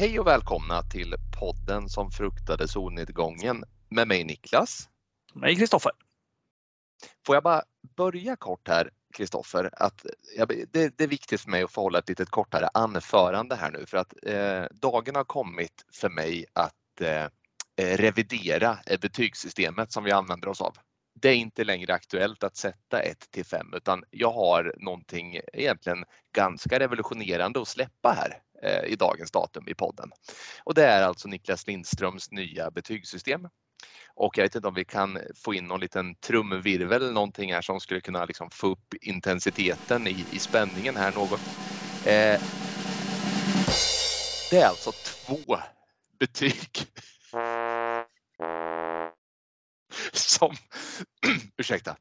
Hej och välkomna till podden som fruktade solnedgången med mig Niklas. Mig Kristoffer. Får jag bara börja kort här Kristoffer, att det, det, är viktigt för mig att få hålla ett lite kortare anförande här nu för att eh, dagen har kommit för mig att eh, revidera betygssystemet som vi använder oss av. Det är inte längre aktuellt att sätta 1 till 5 utan jag har någonting egentligen ganska revolutionerande att släppa här Eh, Eh, i dagens datum i podden. Och det är alltså Niklas Lindströms nya betygssystem. Och jag vet inte om vi kan få in någon liten trumvirvel eller någonting här som skulle kunna liksom få upp intensiteten i, i spänningen här något. Eh, det är alltså två betyg som, ursäkta,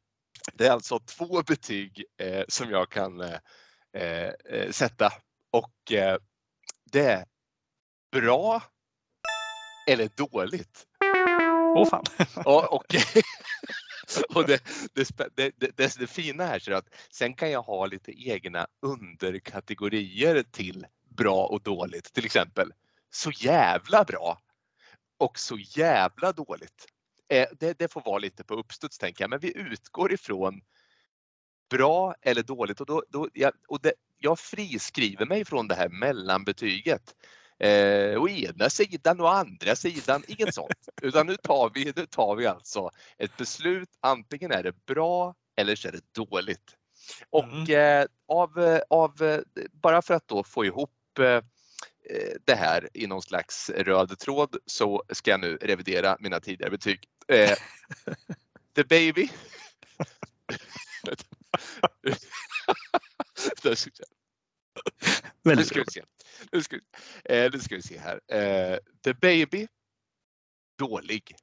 det är alltså två betyg eh, som jag kan eh, eh, eh sätta och eh, det är bra eller dåligt. Åh oh, fan. och, och, och det, det, det, det, det fina här är att sen kan jag ha lite egna underkategorier till bra och dåligt. Till exempel så jävla bra och så jävla dåligt. Eh, det, det får vara lite på uppstuds tänker jag, men vi utgår ifrån bra eller dåligt och, då, då, ja, och det, jag friskriver mig från det här mellanbetyget. Eh, å ena sidan och andra sidan, inget sånt. Utan nu tar, vi, nu tar vi alltså ett beslut, antingen är det bra eller så är det dåligt. Och mm. eh, av, av, bara för att då få ihop eh, det här i någon slags röd tråd så ska jag nu revidera mina tidigare betyg. Eh, the baby nu ska vi se. Nu ska, eh, nu ska vi se här. Eh, The Baby, dålig.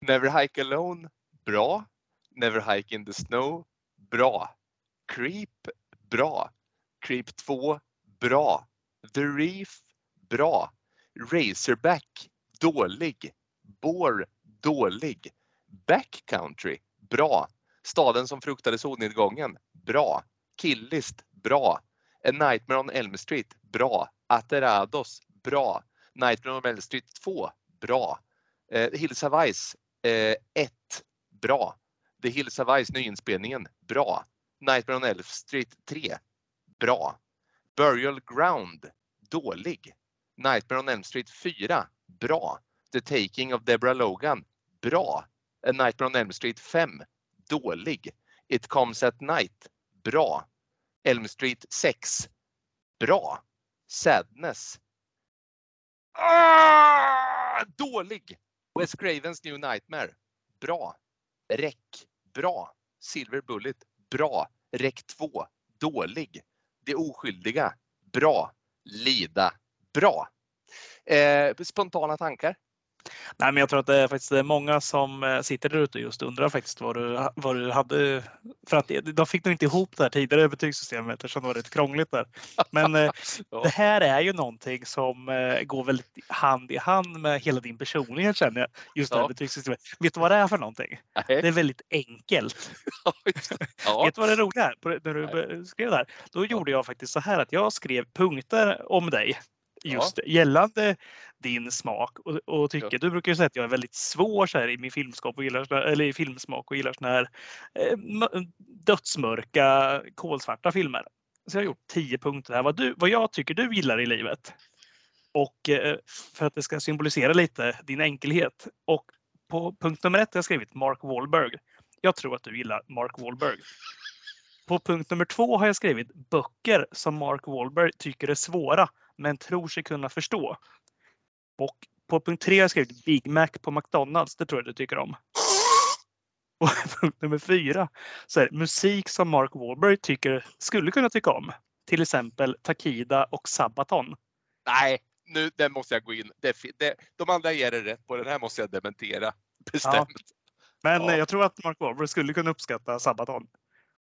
Never Hike Alone, bra. Never Hike in the Snow, bra. Creep, bra. Creep 2, bra. The Reef, bra. Razorback, dålig. Bore, dålig. Backcountry, bra. Staden som fruktade solnedgången, bra. Killist, bra. A Nightmare on Elm Street, bra. Aterados, bra. Nightmare on Elm Street 2, bra. Eh, Hills of Ice 1, eh, bra. The Hills of Ice nyinspelningen, bra. Nightmare on Elm Street 3, bra. Burial Ground, dålig. Nightmare on Elm Street 4, bra. The Taking of Deborah Logan, bra. A Nightmare on Elm Street 5, dålig. It Comes at Night, bra. Elm Street 6. Bra. Sadness. Ah, dålig. Wes Cravens New Nightmare. Bra. Räck. Bra. Silver Bullet. Bra. Räck 2. Dålig. Det oskyldiga. Bra. Lida. Bra. Eh, spontana tankar? Nej, men jag tror att det är faktiskt många som eh, sitter där ute och just undrar faktiskt vad du, vad du hade. För att de fick nog inte ihop det här tidigare betygssystemet eftersom det var lite krångligt där. Men eh, ja. det här är ju någonting som eh, går väldigt hand i hand med hela din personlighet känner jag. Just det här betygssystemet. Vet du vad det är för någonting? Nej. Det är väldigt enkelt. Ja. Vet du vad det roliga är? När du Nej. skrev det här, då gjorde jag faktiskt så här att jag skrev punkter om dig just ja. gällande din smak och, och tycke. Ja. Du brukar ju säga att jag är väldigt svår så här, i min filmskap och gillar, eller i filmsmak och gillar såna här eh, dödsmörka, kolsvarta filmer. Så jag har gjort tio punkter här vad, du, vad jag tycker du gillar i livet. Och eh, för att det ska symbolisera lite din enkelhet. Och på punkt nummer ett har jag skrivit Mark Wahlberg. Jag tror att du gillar Mark Wahlberg. På punkt nummer två har jag skrivit böcker som Mark Wahlberg tycker är svåra men tror sig kunna förstå. Och på punkt tre har jag skrivit Big Mac på McDonalds. Det tror jag du tycker om. Och punkt nummer fyra så är det musik som Mark Wahlberg tycker skulle kunna tycka om. Till exempel Takida och Sabaton. Nej, nu den måste jag gå in. Det, det, de andra ger det rätt på. Den här måste jag dementera bestämt. Ja. Men ja. jag tror att Mark Wahlberg skulle kunna uppskatta Sabaton.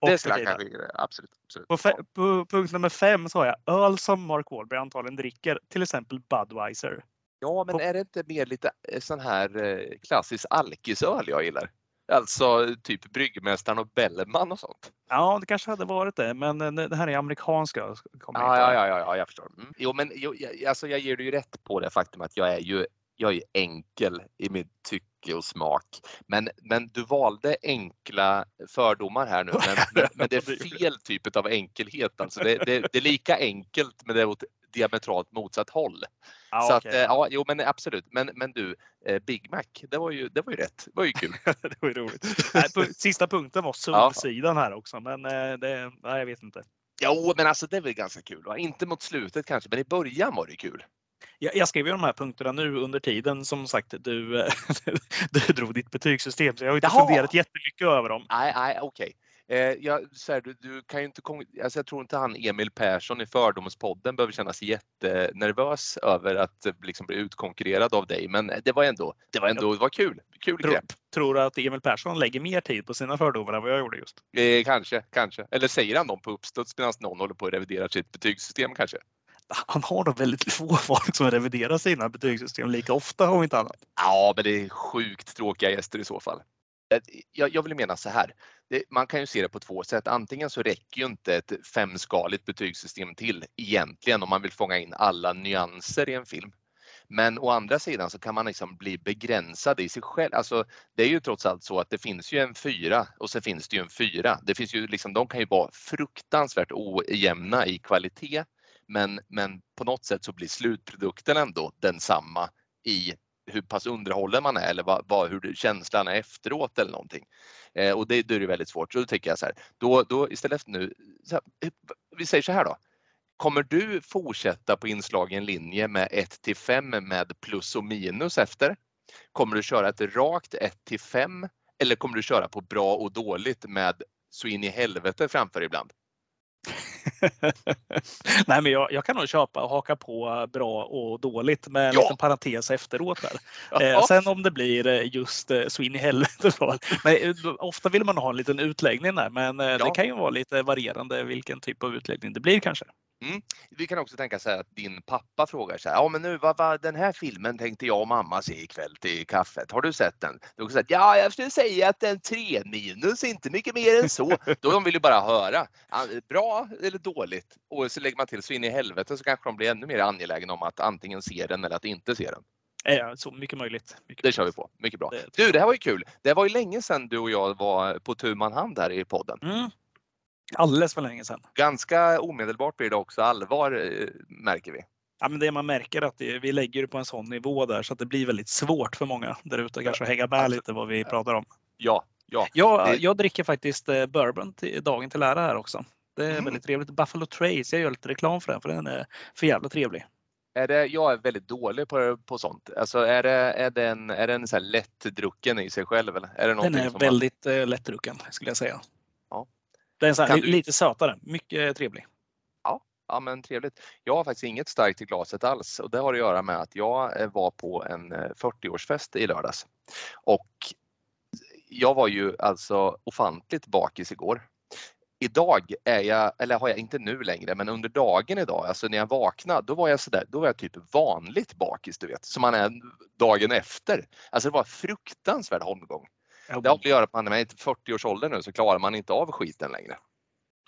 Det skulle jag absolut. absolut. På, på, punkt nummer fem så har jag öl som Mark Wahlberg antagligen dricker, till exempel Budweiser. Ja, men på... är det inte mer lite eh, sån här eh, klassisk alkisöl jag gillar? Alltså typ Bryggmästaren och Bellman och sånt. Ja, det kanske hade varit det, men eh, det här är amerikanska. Ja, ja, ja, ja, jag förstår. Mm. Jo, men jo, jag, alltså, jag ger dig ju rätt på det faktum att jag är ju jag är enkel i mitt tycke och smak. Men, men du valde enkla fördomar här nu. Men, men, det är fel typ av enkelhet. Alltså det, det, det är lika enkelt men det är åt diametralt motsatt håll. Ah, så okay. att, eh, ja, jo men absolut. Men, men du, eh, Big Mac, det var ju, det var ju rätt. Det var ju kul. det var ju roligt. Sista punkten var Solsidan här också, men eh, det, nej, jag vet inte. Jo, men alltså det är väl ganska kul. Va? Inte mot slutet kanske, men i början var det kul. Jag, jag skrev ju de här punkterna nu under tiden som sagt du, du drog ditt betygssystem så jag har inte Jaha. funderat jättemycket över dem. Nej, nej okej. Okay. Eh, jag, så här, du, du, kan ju inte, alltså jag tror inte han Emil Persson i Fördomspodden behöver känna sig jättenervös över att eh, liksom bli utkonkurrerad av dig. Men det var ändå, det var ändå, det var kul. Kul tror, grepp. Tror du att Emil Persson lägger mer tid på sina fördomar än vad jag gjorde just? Eh, kanske, kanske. Eller säger han dem på uppstuds medan någon håller på att revidera sitt betygssystem kanske? han har då väldigt få folk som reviderar sina betygssystem lika ofta om inte annat. Ja, men det är sjukt tråkiga gäster i så fall. Eh, jag, jag vill mena så här. Det, man kan ju se det på två sätt. Antingen så räcker ju inte ett femskaligt betygssystem till egentligen om man vill fånga in alla nyanser i en film. Men å andra sidan så kan man liksom bli begränsad i sig själv. Alltså, det är ju trots allt så att det finns ju en fyra och så finns det ju en fyra. Det finns ju liksom, de kan ju vara fruktansvärt ojämna i kvalitet men, men på något sätt så blir slutprodukten ändå densamma i hur pass underhållen man är eller vad, vad, hur känslan är efteråt eller någonting. Eh, och det, då är det väldigt svårt. Så då tänker jag så här, då, då istället nu, här, eh, vi säger så här då. Kommer du fortsätta på inslagen linje med 1 till 5 med plus och minus efter? Kommer du köra ett rakt 1 till 5 eller kommer du köra på bra och dåligt med så in i helvete framför ibland? Nej, men jag, jag, kan nog köpa och haka på bra och dåligt med en ja. liten parentes efteråt. Där. Eh, sen om det blir eh, just eh, så in i helvete. Men, eh, ofta vill man ha en liten utläggning där, men eh, ja. det kan ju vara lite varierande vilken typ av utläggning det blir kanske. Mm. Vi kan också tänka så här att din pappa frågar så här, ja men nu vad, vad den här filmen tänkte jag och mamma se ikväll till kaffet. Har du sett den? Du säga, ja jag skulle säga att den 3 minus, inte mycket mer än så. Då de vill ju bara höra, bra eller dåligt? Och så lägger man till så in i helvete så kanske de blir ännu mer angelägna om att antingen se den eller att inte se den. Ja, så mycket möjligt. Mycket det kör vi på. Mycket bra. Du, det här var ju kul. Det var ju länge sedan du och jag var på tu man hand här i podden. Mm. Alldeles för länge sedan. Ganska omedelbart blir det också allvar eh, märker vi. Ja, men det man märker att det, vi lägger det på en sån nivå där så att det blir väldigt svårt för många där ute kanske att hänga med lite vad vi pratar om. Ja, ja. Jag, det... jag dricker faktiskt eh, bourbon till dagen till ära här också. Det är mm. väldigt trevligt. Buffalo Trace, jag gör lite reklam för den för den är för jävla trevlig. Är det, jag är väldigt dålig på, på sånt. Alltså är, det, är den, är den så lättdrucken i sig själv? Eller? Är det den är väldigt man... Eh, lättdrucken skulle jag säga. Den är så här, lite sötare, mycket trevlig. Ja, ja, men trevligt. Jag har faktiskt inget starkt i glaset alls och det har att göra med att jag eh, var på en 40-årsfest eh, i lördags. Och jag var ju alltså ofantligt bakis igår. Idag är jag, eller har jag inte nu längre, men under dagen idag, alltså när jag vaknade, då var jag sådär, då var jag typ vanligt bakis, du vet, som man är dagen efter. Alltså det var fruktansvärd holmgång. Det har att göra med att man är i 40-årsåldern nu så klarar man inte av skiten längre.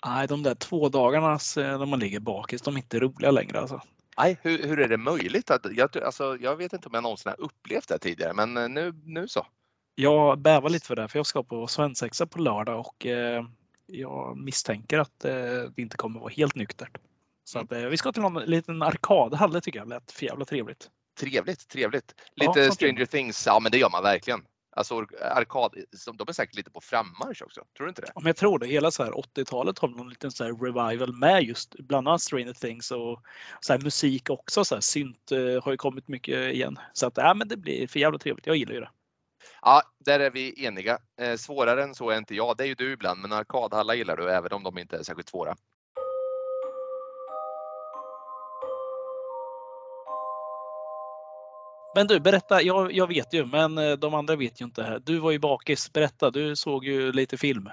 Nej, de där två dagarna när man ligger bakis, de är inte roliga längre alltså. Nej, hur, hur är det möjligt? Att, jag, alltså, jag vet inte om jag någonsin har upplevt det tidigare, men eh, nu, nu så. Jag bävar lite för det, för jag ska på svensexa på lördag och eh, jag misstänker att eh, det inte kommer vara helt nyktert. Så att, eh, vi ska till någon liten arkadhall, det tycker jag lät för jävla trevligt. Trevligt, trevligt. Lite ja, Stranger Things, ja men det gör man verkligen. Alltså arkad, de är säkert lite på frammarsch också. Tror du inte det? Ja, men jag tror det. Hela 80-talet har någon liten så revival med just bland annat Stranger Things och så här musik också. Så här, synt uh, har ju kommit mycket igen. Så att ja, men det blir för jävla trevligt. Jag gillar ju det. Ja, där är vi eniga. Eh, svårare än så är inte jag. Det är ju du ibland, men arkadhallar gillar du även om de inte är särskilt svåra. Men du, berätta. Jag, jag vet ju, men eh, de andra vet ju inte. Du var ju bakis. Berätta, du såg ju lite film.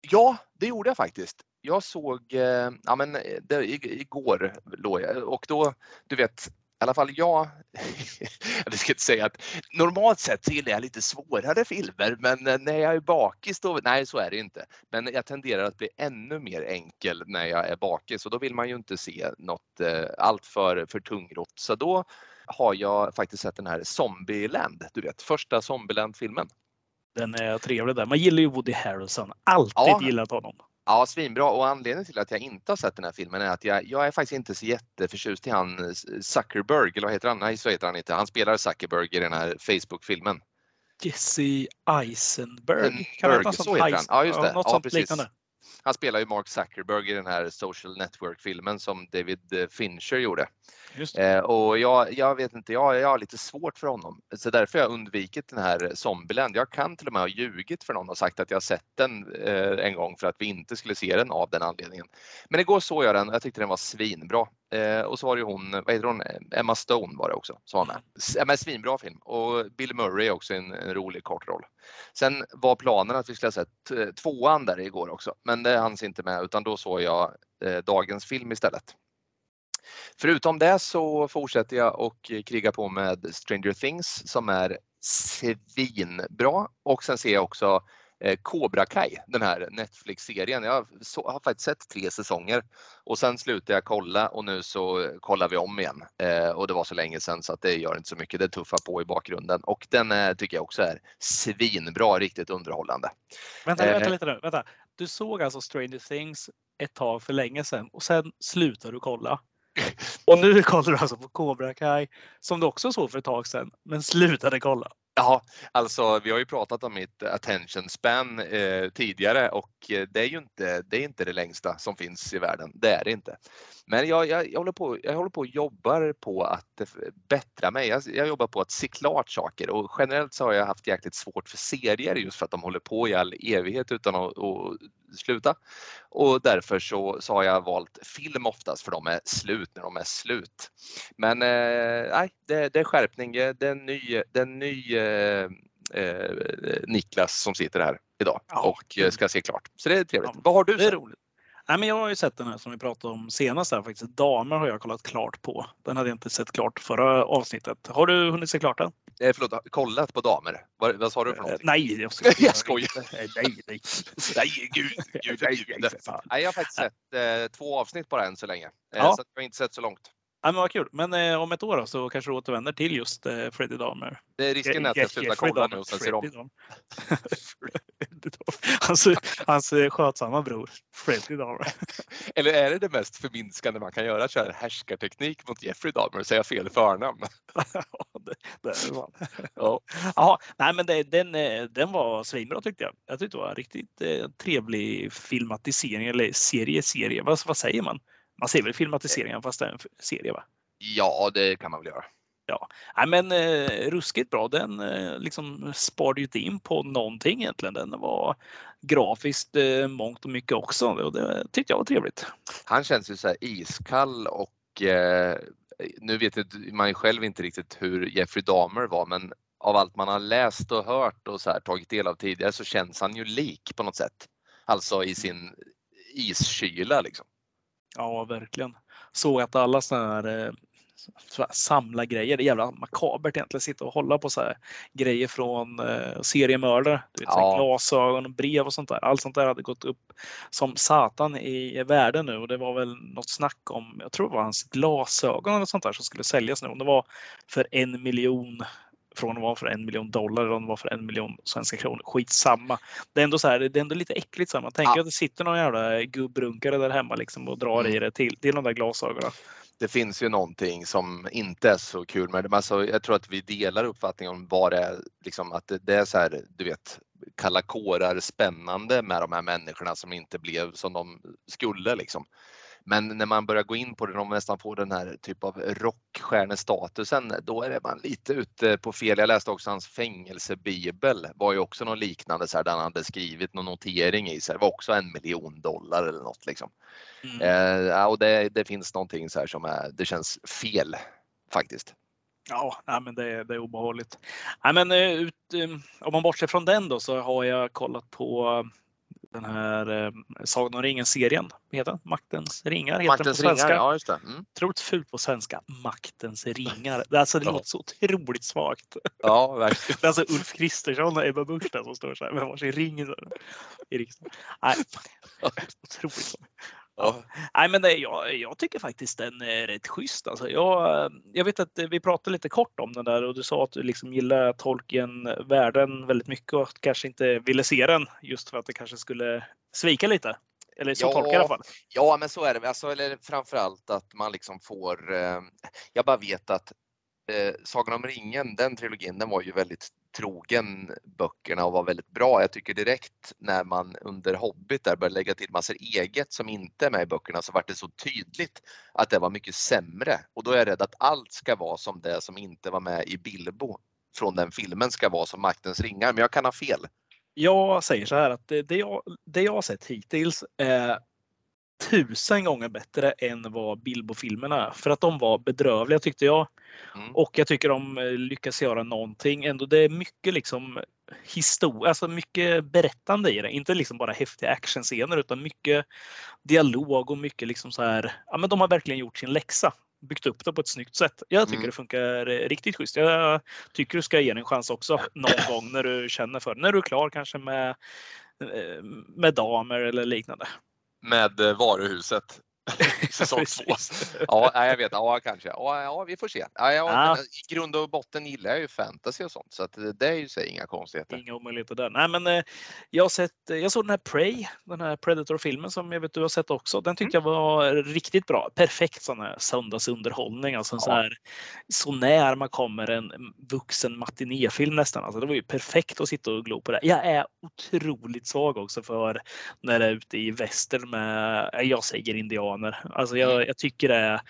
Ja, det gjorde jag faktiskt. Jag såg, eh, ja men eh, det, igår låg jag och då, du vet, i alla fall jag, jag ska inte säga att normalt sett så gillar jag lite svårare filmer men eh, när jag är bakis då, nej så är det inte. Men jag tenderar att bli ännu mer enkel när jag är bakis och då vill man ju inte se något eh, allt för, för tungrott. Så då har jag faktiskt sett den här Zombieland, du vet första Zombieland-filmen. Den är trevlig där. Man gillar ju Woody Harrelson. Alltid ja. gillat honom. Ja, svinbra och anledningen till att jag inte har sett den här filmen är att jag, jag är faktiskt inte så jätteförtjust i han Zuckerberg, eller vad heter han? Nej, så heter han inte. Han spelar Zuckerberg i den här Facebook-filmen. Jesse Eisenberg. Kan Berg, så heter han. Ja, just det. Något ja, sånt precis. liknande. Han spelar ju Mark Zuckerberg i den här Social Network-filmen som David eh, Fincher gjorde. Eh, och jag, jag vet inte, jag, jag har lite svårt för honom. Så därför har jag undvikit den här Zombieland. Jag kan till och med ha ljugit för någon och sagt att jag sett den eh, en gång för att vi inte skulle se den av den anledningen. Men igår såg jag den och jag tyckte den var svinbra. Eh, och så var det hon, vad heter hon, Emma Stone var det också som var med. Men svinbra film och Bill Murray också en, en rolig kort roll. Sen var planen att vi skulle ha sett eh, tvåan där igår också, men det hanns inte med utan då såg jag eh, dagens film istället. Förutom det så fortsätter jag och kriga på med Stranger Things som är svinbra och sen ser jag också eh, Cobra Kai, den här Netflix-serien. Jag har faktiskt sett tre säsonger och sen slutade jag kolla och nu så kollar vi om igen. Eh, och det var så länge sedan så att det gör inte så mycket. Det tuffar på i bakgrunden och den eh, tycker jag också är svinbra, riktigt underhållande. Vänta, vänta lite nu. Vänta. Du såg alltså Stranger Things ett tag för länge sedan och sen slutade du kolla. Och nu kollar du alltså på Cobra Kai som du också såg för ett tag sedan, men slutade kolla. Ja, alltså vi har ju pratat om mitt attention span eh, tidigare och eh, det är ju inte det, är inte det längsta som finns i världen. Det är det inte. Men jag, jag, jag håller, på, jag håller på och jobbar på att bättra mig. Jag, jag, jobbar på att se klart saker och generellt så har jag haft jäkligt svårt för serier just för att de håller på i all evighet utan att, att sluta. Och därför så, så har jag valt film oftast för de är slut när de är slut. Men eh, nej, det, det, är skärpning. Det är en ny, det är en ny eh, eh, Niklas som sitter här idag ja. och ska se klart. Så det är trevligt. Ja, Vad har du det är roligt. Nej, men jag har ju sett den här som vi pratade om senast. Här, faktiskt. Damer har jag kollat klart på. Den hade jag inte sett klart förra avsnittet. Har du hunnit se klart den? Eh, förlåt, kollat på damer? Vad, vad sa du för Eh, någonting? nej, jag skojar. jag skojar. Nej, nej. Nej, gud, gud, Nej, gud. nej. Nej, jag har faktiskt sett eh, två avsnitt bara än så länge. Eh, Ja. Så jag har inte sett så långt. Ja, men vad kul. Men eh, om ett år då, så kanske du återvänder till just eh, Freddy Dahmer. Det är risken är att jag slutar kolla nu och sen ser om. hans, hans eh, skötsamma bror, Freddy Dahmer. Eller är det det mest förminskande man kan göra, att köra härskarteknik mot Jeffrey Dahmer och säga fel förnamn? Ja, det, det är fan. Ja. Jaha, nej men det, den, eh, den var svinbra tyckte jag. Jag tyckte det var en riktigt eh, trevlig filmatisering eller serie, serie. Vad, vad säger man? Man säger väl filmatiseringen fast det är en serie va? Ja, det kan man väl göra. Nej men eh, ruskigt bra. Den eh, liksom sparade ju inte in på någonting egentligen. Den var grafiskt eh, mångt och mycket också och det tyckte jag var trevligt. Han känns ju så här iskall och eh, nu vet man ju själv inte riktigt hur Jeffrey Dahmer var, men av allt man har läst och hört och så här, tagit del av tidigare så känns han ju lik på något sätt. Alltså i sin iskyla liksom. Ja, verkligen. Såg att alla sådana här eh, så här samlargrejer, det är jävla makabert egentligen, sitta och hålla på så här grejer från eh, seriemördare. Du vet, så här Ja. glasögon och brev och sånt där. Allt sånt där hade gått upp som satan i värde nu och det var väl något snack om, jag tror det var hans glasögon eller sånt där som skulle säljas nu. Om det var för en miljon från att vara för en miljon dollar eller om det var för en miljon svenska kronor. Skitsamma. Det är ändå så här, det är ändå lite äckligt. Så här. Man tänker Ja. att det sitter någon jävla gubbrunkare där hemma liksom och drar Mm. i det till, till de där glasögonen. det finns ju någonting som inte är så kul med det. Alltså, jag tror att vi delar uppfattningen om vad det är, liksom att det, det är så här, du vet, kalla kårar spännande med de här människorna som inte blev som de skulle liksom. Men när man börjar gå in på det, de nästan får den här typ av rockstjärnestatusen, då är man lite ute på fel. Jag läste också hans fängelsebibel, var ju också något liknande så här, där han hade skrivit någon notering i sig. Det var också en miljon dollar eller något liksom. Mm. Eh, och det, det finns någonting så här som är, det känns fel faktiskt. Ja, nej, men det, är- det är obehagligt. Nej, men, eh, ut, eh, om man bortser från den då så har jag kollat på den här eh, Sagan om ringen-serien. Heter? Maktens ringar heter Maktens den på svenska. ringar, ja. Mm. Otroligt fult på svenska. Maktens ringar. Det, alltså, det Ja. låter så otroligt svagt. Ja, verkligen. Det är alltså Ulf Kristersson och Ebba Busch som står så här med varsin ring i riksdagen. Nej, otroligt. Ja. Nej, men det, jag, jag tycker faktiskt den är rätt schysst. Alltså, jag, jag vet att vi pratade lite kort om den där och du sa att du liksom gillar Tolkien-världen väldigt mycket och kanske inte ville se den just för att det kanske skulle svika lite. Eller så Ja. tolkar jag i alla fall. Ja, men så är det. Alltså, eller framförallt att man liksom får... Eh, jag bara vet att eh, Sagan om ringen, den trilogin, den var ju väldigt trogen böckerna och var väldigt bra. Jag tycker direkt när man under Hobbit där började lägga till massor eget som inte är med i böckerna så vart det så tydligt att det var mycket sämre. Och då är jag rädd att allt ska vara som det som inte var med i Bilbo från den filmen ska vara som Maktens ringar. Men jag kan ha fel. Jag säger så här att det, det, jag, det jag har sett hittills är tusen gånger bättre än vad Bilbo-filmerna är. För att de var bedrövliga tyckte jag. Mm. Och jag tycker de eh, lyckas göra någonting. Ändå det är mycket liksom historia, alltså mycket berättande i det. Inte liksom bara häftiga actionscener utan mycket dialog och mycket liksom så här. Ja, men de har verkligen gjort sin läxa. Byggt upp det på ett snyggt sätt. Jag tycker Mm. det funkar eh, riktigt schysst. Jag tycker du ska ge den en chans också någon gång när du känner för det. När du är klar kanske med, eh, med damer eller liknande. Med eh, varuhuset. Säsong två. Ja, jag vet. Ja, kanske. Ja, ja vi får se. Ja, ja, Ja. I grund och botten gillar jag ju fantasy och sånt så att det är ju sig inga konstigheter. Inga omöjligheter där. Nej, men eh, jag har sett. eh, Jag såg den här Prey, den här Predator-filmen som jag vet du har sett också. Den tyckte jag var riktigt bra. Perfekt sån här söndagsunderhållning, alltså Ja. så här så när man kommer en vuxen matinéfilm nästan. Alltså det var ju perfekt att sitta och glo på det. Jag är otroligt svag också för när det är ute i väster med, eh, jag säger indianer. Alltså jag, Mm. jag tycker det är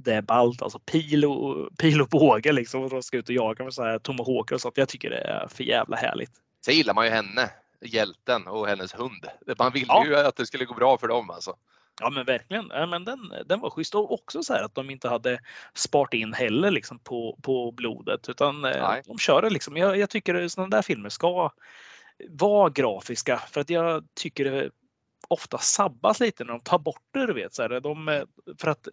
det är ballt, alltså pil och, pil och båge liksom. De ska ut och jaga med så här tomahawker och sånt. Jag tycker det är för jävla härligt. Sen gillar man ju henne, hjälten och hennes hund. Man ville Ja. ju att det skulle gå bra för dem alltså. Ja men verkligen. Ja, men den, den var schysst. Och också så här att de inte hade sparat in heller liksom på, på blodet. Utan eh, Nej. de kör det liksom. Jag, jag tycker sådana där filmer ska vara grafiska. För att jag tycker det ofta sabbas lite när de tar bort det. Du vet, så här, de, eh, för att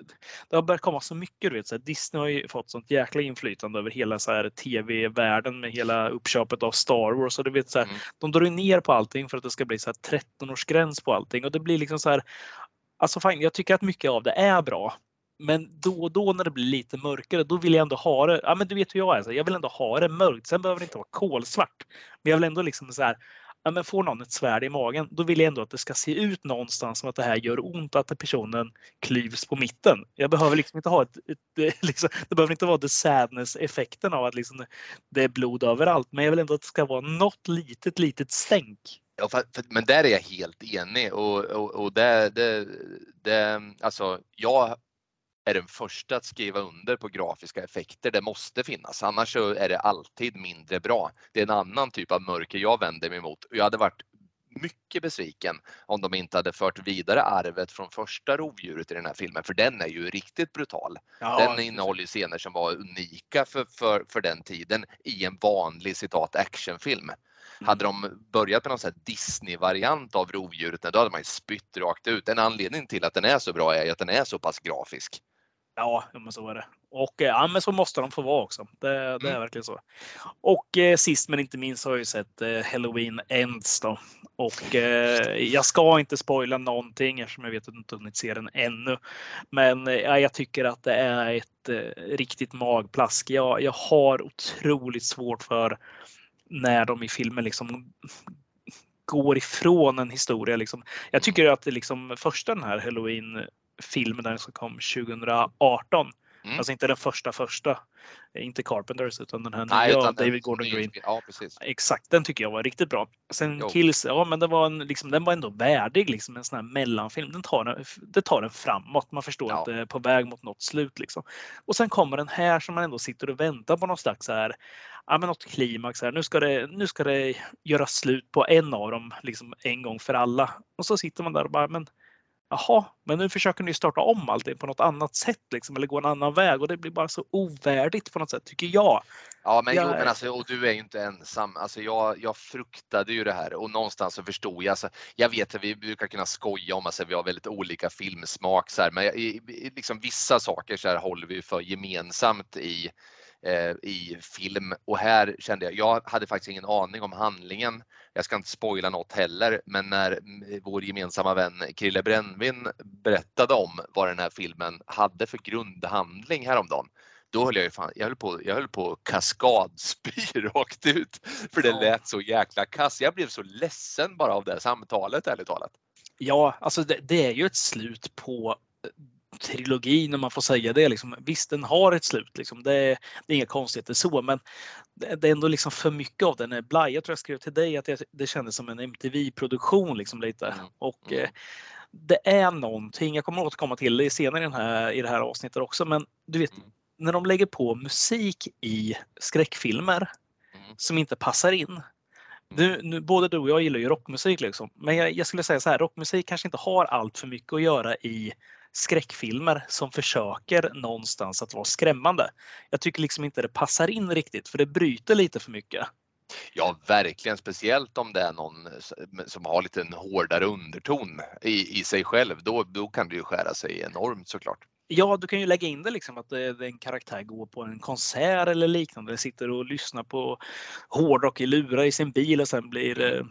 det har börjat komma så mycket. Du vet, så här, Disney har ju fått sånt jäkla inflytande över hela så här, tv-världen med hela uppköpet av Star Wars. Och du vet, så här, Mm. De drar ju ner på allting för att det ska bli så här 13-årsgräns på allting. Och det blir liksom så här. Alltså fine, jag tycker att mycket av det är bra. Men då och då när det blir lite mörkare, då vill jag ändå ha det. Ja, men du vet hur jag är. Så jag vill ändå ha det mörkt. Sen behöver det inte vara kolsvart. Men jag vill ändå liksom så här. Ja, men får någon ett svärd i magen, då vill jag ändå att det ska se ut någonstans som att det här gör ont, att personen klyvs på mitten. Jag behöver liksom inte ha ett, ett eh, liksom, det behöver inte vara the sadness effekten av att liksom det är blod överallt, men jag vill ändå att det ska vara något litet, litet stänk. Ja, för, för, men där är jag helt enig och, och, och det, det, det, alltså jag är den första att skriva under på grafiska effekter. Det måste finnas, annars så är det alltid mindre bra. Det är en annan typ av mörker jag vänder mig emot. Jag hade varit mycket besviken om de inte hade fört vidare arvet från första rovdjuret i den här filmen, för den är ju riktigt brutal. Den innehåller ju scener som var unika för, för, för den tiden i en vanlig citat actionfilm. Hade de börjat med någon sån Disney-variant av rovdjuret, då hade man ju spytt rakt ut. En anledning till att den är så bra är att den är så pass grafisk. Ja, men så är det. Och eh, ja, men så måste de få vara också. Det, det är Mm. verkligen så. Och eh, sist men inte minst har jag ju sett eh, Halloween Ends då. Och eh, jag ska inte spoila någonting eftersom jag vet att du inte hunnit se den ännu. Men eh, ja, jag tycker att det är ett eh, riktigt magplask. Jag, jag har otroligt svårt för när de i filmen liksom går ifrån en historia. Liksom. Jag tycker att det liksom första den här Halloween filmen den som kom 2018. Mm. Alltså inte den första första. Inte Carpenters utan den här Nej, nya utan av den David Gordon Green. Ja, precis. Exakt, den tycker jag var riktigt bra. Sen Jo. Kills, ja men det var en, liksom, den var ändå värdig, liksom en sån här mellanfilm. Den tar det tar den framåt, man förstår Ja. att det är på väg mot något slut. Liksom. Och sen kommer den här som man ändå sitter och väntar på någon slags så här, ja, men något klimax. Här. Nu, ska det, nu ska det göra slut på en av dem liksom, en gång för alla. Och så sitter man där och bara, men Jaha, men nu försöker ni starta om allting på något annat sätt liksom, eller gå en annan väg och det blir bara så ovärdigt på något sätt tycker jag. Ja, men, Jag- jo, men alltså, och du är ju inte ensam. Alltså, jag, jag fruktade ju det här och någonstans så förstod jag. Alltså, jag vet att vi brukar kunna skoja om att alltså, vi har väldigt olika filmsmak, så här, men jag- i, i, liksom, vissa saker så här, håller vi för gemensamt i, i film och här kände jag, jag hade faktiskt ingen aning om handlingen. Jag ska inte spoila något heller, men när vår gemensamma vän Krille Brännvin berättade om vad den här filmen hade för grundhandling häromdagen, då höll jag ju fan, jag höll på, jag höll på kaskadspy rakt ut. För det lät så jäkla kass. Jag blev så ledsen bara av det samtalet ärligt talat. Ja, alltså det, det är ju ett slut på eh, trilogin om man får säga det. Liksom. Visst, den har ett slut. Liksom. Det, är, det är inga konstigheter så, men det, det är ändå liksom för mycket av den. är blaj. Jag tror jag skrev till dig att det, det kändes som en MTV-produktion liksom lite. Mm, Och mm. eh, det är någonting, jag kommer återkomma till det senare i, den här, i det här avsnittet också, men du vet, Mm. när de lägger på musik i skräckfilmer Mm. som inte passar in. Nu, nu, både du och jag gillar ju rockmusik, liksom. men jag, jag skulle säga så här, rockmusik kanske inte har allt för mycket att göra i skräckfilmer som försöker någonstans att vara skrämmande. Jag tycker liksom inte det passar in riktigt, för det bryter lite för mycket. Ja, verkligen. Speciellt om det är någon som har lite en hårdare underton i, i sig själv. Då, då kan det ju skära sig enormt såklart. Ja, du kan ju lägga in det liksom att en karaktär går på en konsert eller liknande, sitter och lyssnar på hårdrock i lurar i sin bil och sen blir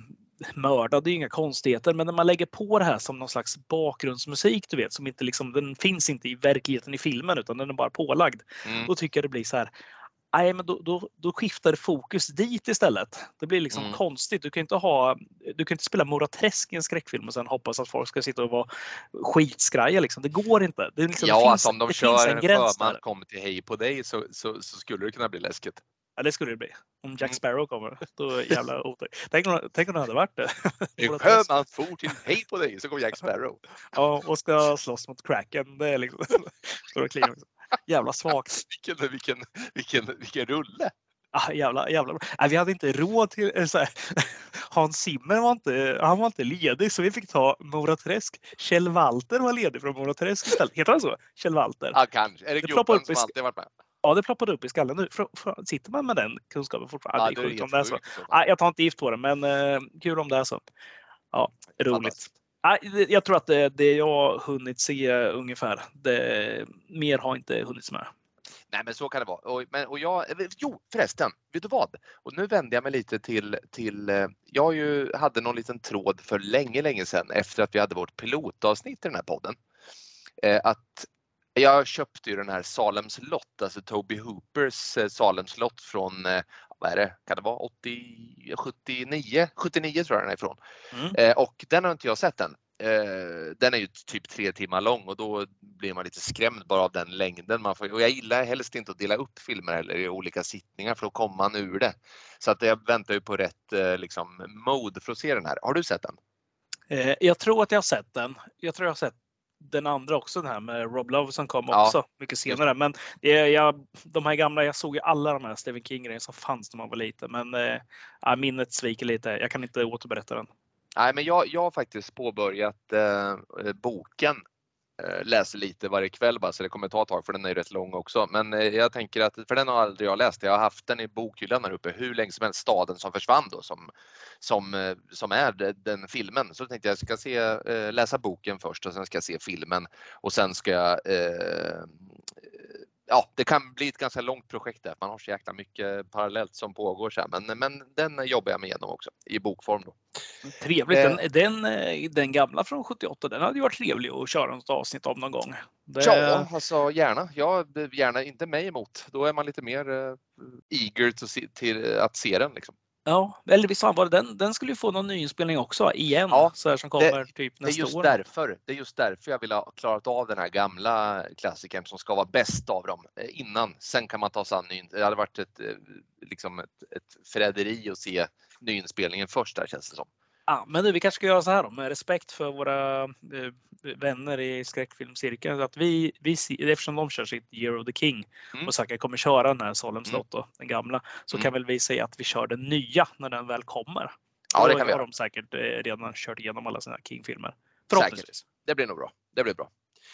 mördad. Det är inga konstigheter, men när man lägger på det här som någon slags bakgrundsmusik, du vet, som inte liksom, den finns inte i verkligheten i filmen utan den är bara pålagd. Mm. Då tycker jag det blir så här. Nej, men då, då, då skiftar fokus dit istället. Det blir liksom Mm. konstigt. Du kan inte ha, du kan inte spela Mora Träsk i en skräckfilm och sen hoppas att folk ska sitta och vara skitskraja. Liksom. Det går inte. Det, liksom, det Ja, finns, alltså om de det kör en en sjöman kommer till Hej på dig så, så, så skulle det kunna bli läskigt. Ja, det skulle det bli. Om Jack Mm. Sparrow kommer, då jävla otäckt. Tänk, om- tänk om det hade varit det. Sjöman for till Hej på dig så kommer Jack Sparrow. Ja, och ska slåss mot Kraken. Det är liksom... Jävla svagt. Vilken, vilken, vilken, vilken rulle! Ah, jävla, jävla bra. Nej, vi hade inte råd till... eh, Så här. Hans Zimmer var inte, han var inte ledig så vi fick ta Mora Träsk. Kjell Walter var ledig från Mora Träsk istället. Heter han så? Kjell Walter? Ja, kanske. Är det Det gubben som alltid varit med? Ja, det ploppade upp i skallen nu. Frå- frå- Sitter man med den kunskapen fortfarande? Ja, det är sjukt om det är så. sjukt. Nej, jag tar inte gift på det, men eh, kul om det är så. Ja, roligt. Det- jag tror att det, det jag hunnit se ungefär. Det, mer har inte hunnits med. Nej, men så kan det vara. Och, men, och jag, eh, jo, förresten, vet du vad? Och nu vänder jag mig lite till, till eh, jag ju hade någon liten tråd för länge, länge sedan efter att vi hade vårt pilotavsnitt i den här podden. Eh, att jag köpte ju den här Salems lott, alltså Toby Hoopers eh, Salems lott från, eh, vad är det, kan det vara 80, 79? 79 tror jag den är ifrån. Mm. Eh, och den har inte jag sett än. Den är ju typ tre timmar lång och då blir man lite skrämd bara av den längden. Man får, och jag gillar helst inte att dela upp filmer eller i olika sittningar för då kommer man ur det. Så att jag väntar ju på rätt liksom, mode för att se den här. Har du sett den? Jag tror att jag har sett den. Jag tror jag har sett den andra också, den här med Rob Love som kom Ja, också mycket senare. Men eh, jag, de här gamla, jag såg ju alla de här Stephen King-grejerna som fanns när man var liten. Men eh, ja, minnet sviker lite. Jag kan inte återberätta den. Nej, men jag, jag har faktiskt påbörjat eh, boken. Eh, läser lite varje kväll bara så det kommer ta ett tag för den är ju rätt lång också. Men eh, jag tänker att, för den har aldrig jag läst. Jag har haft den i bokhyllan här uppe hur länge som helst. Staden som försvann då som, som, eh, som är den filmen. Så tänkte jag ska se, läsa boken först och sen ska jag se filmen och sen ska jag eh, Ja, det kan bli ett ganska långt projekt där. Man har så jäkla mycket parallellt som pågår så. Men, men den jobbar jag mig igenom också i bokform då. Trevligt. Eh. Den, den, eh, den gamla från 78, den hade ju varit trevlig att köra något avsnitt av någon gång. Det, Ja, alltså gärna. Ja, gärna inte mig emot. Då är man lite mer eh, eager to se, till att se den. Liksom. Ja, eller visst fan var det den? Den skulle ju få någon nyinspelning också igen. Ja, så här som kommer typ Det är nästa just år. därför. Det är just därför jag vill ha klarat av den här gamla klassikern som ska vara bäst av dem eh, innan. Sen kan man ta sig an ny. Det hade varit ett, eh, liksom ett, ett förräderi att se nyinspelningen först där känns det som. Ja, men du, vi kanske ska göra så här då, med respekt för våra eh, vänner i skräckfilmscirkeln. Att vi, vi, eftersom de kör sitt Year of the King Mm. och säkert kommer köra den här Salem Mm. slott, då, den gamla, så Mm. kan väl vi säga att vi kör den nya när den väl kommer. Ja, det Då kan vi har göra. de säkert eh, redan kört igenom alla sina King-filmer. Förhoppningsvis. Det blir nog bra. Det blir bra.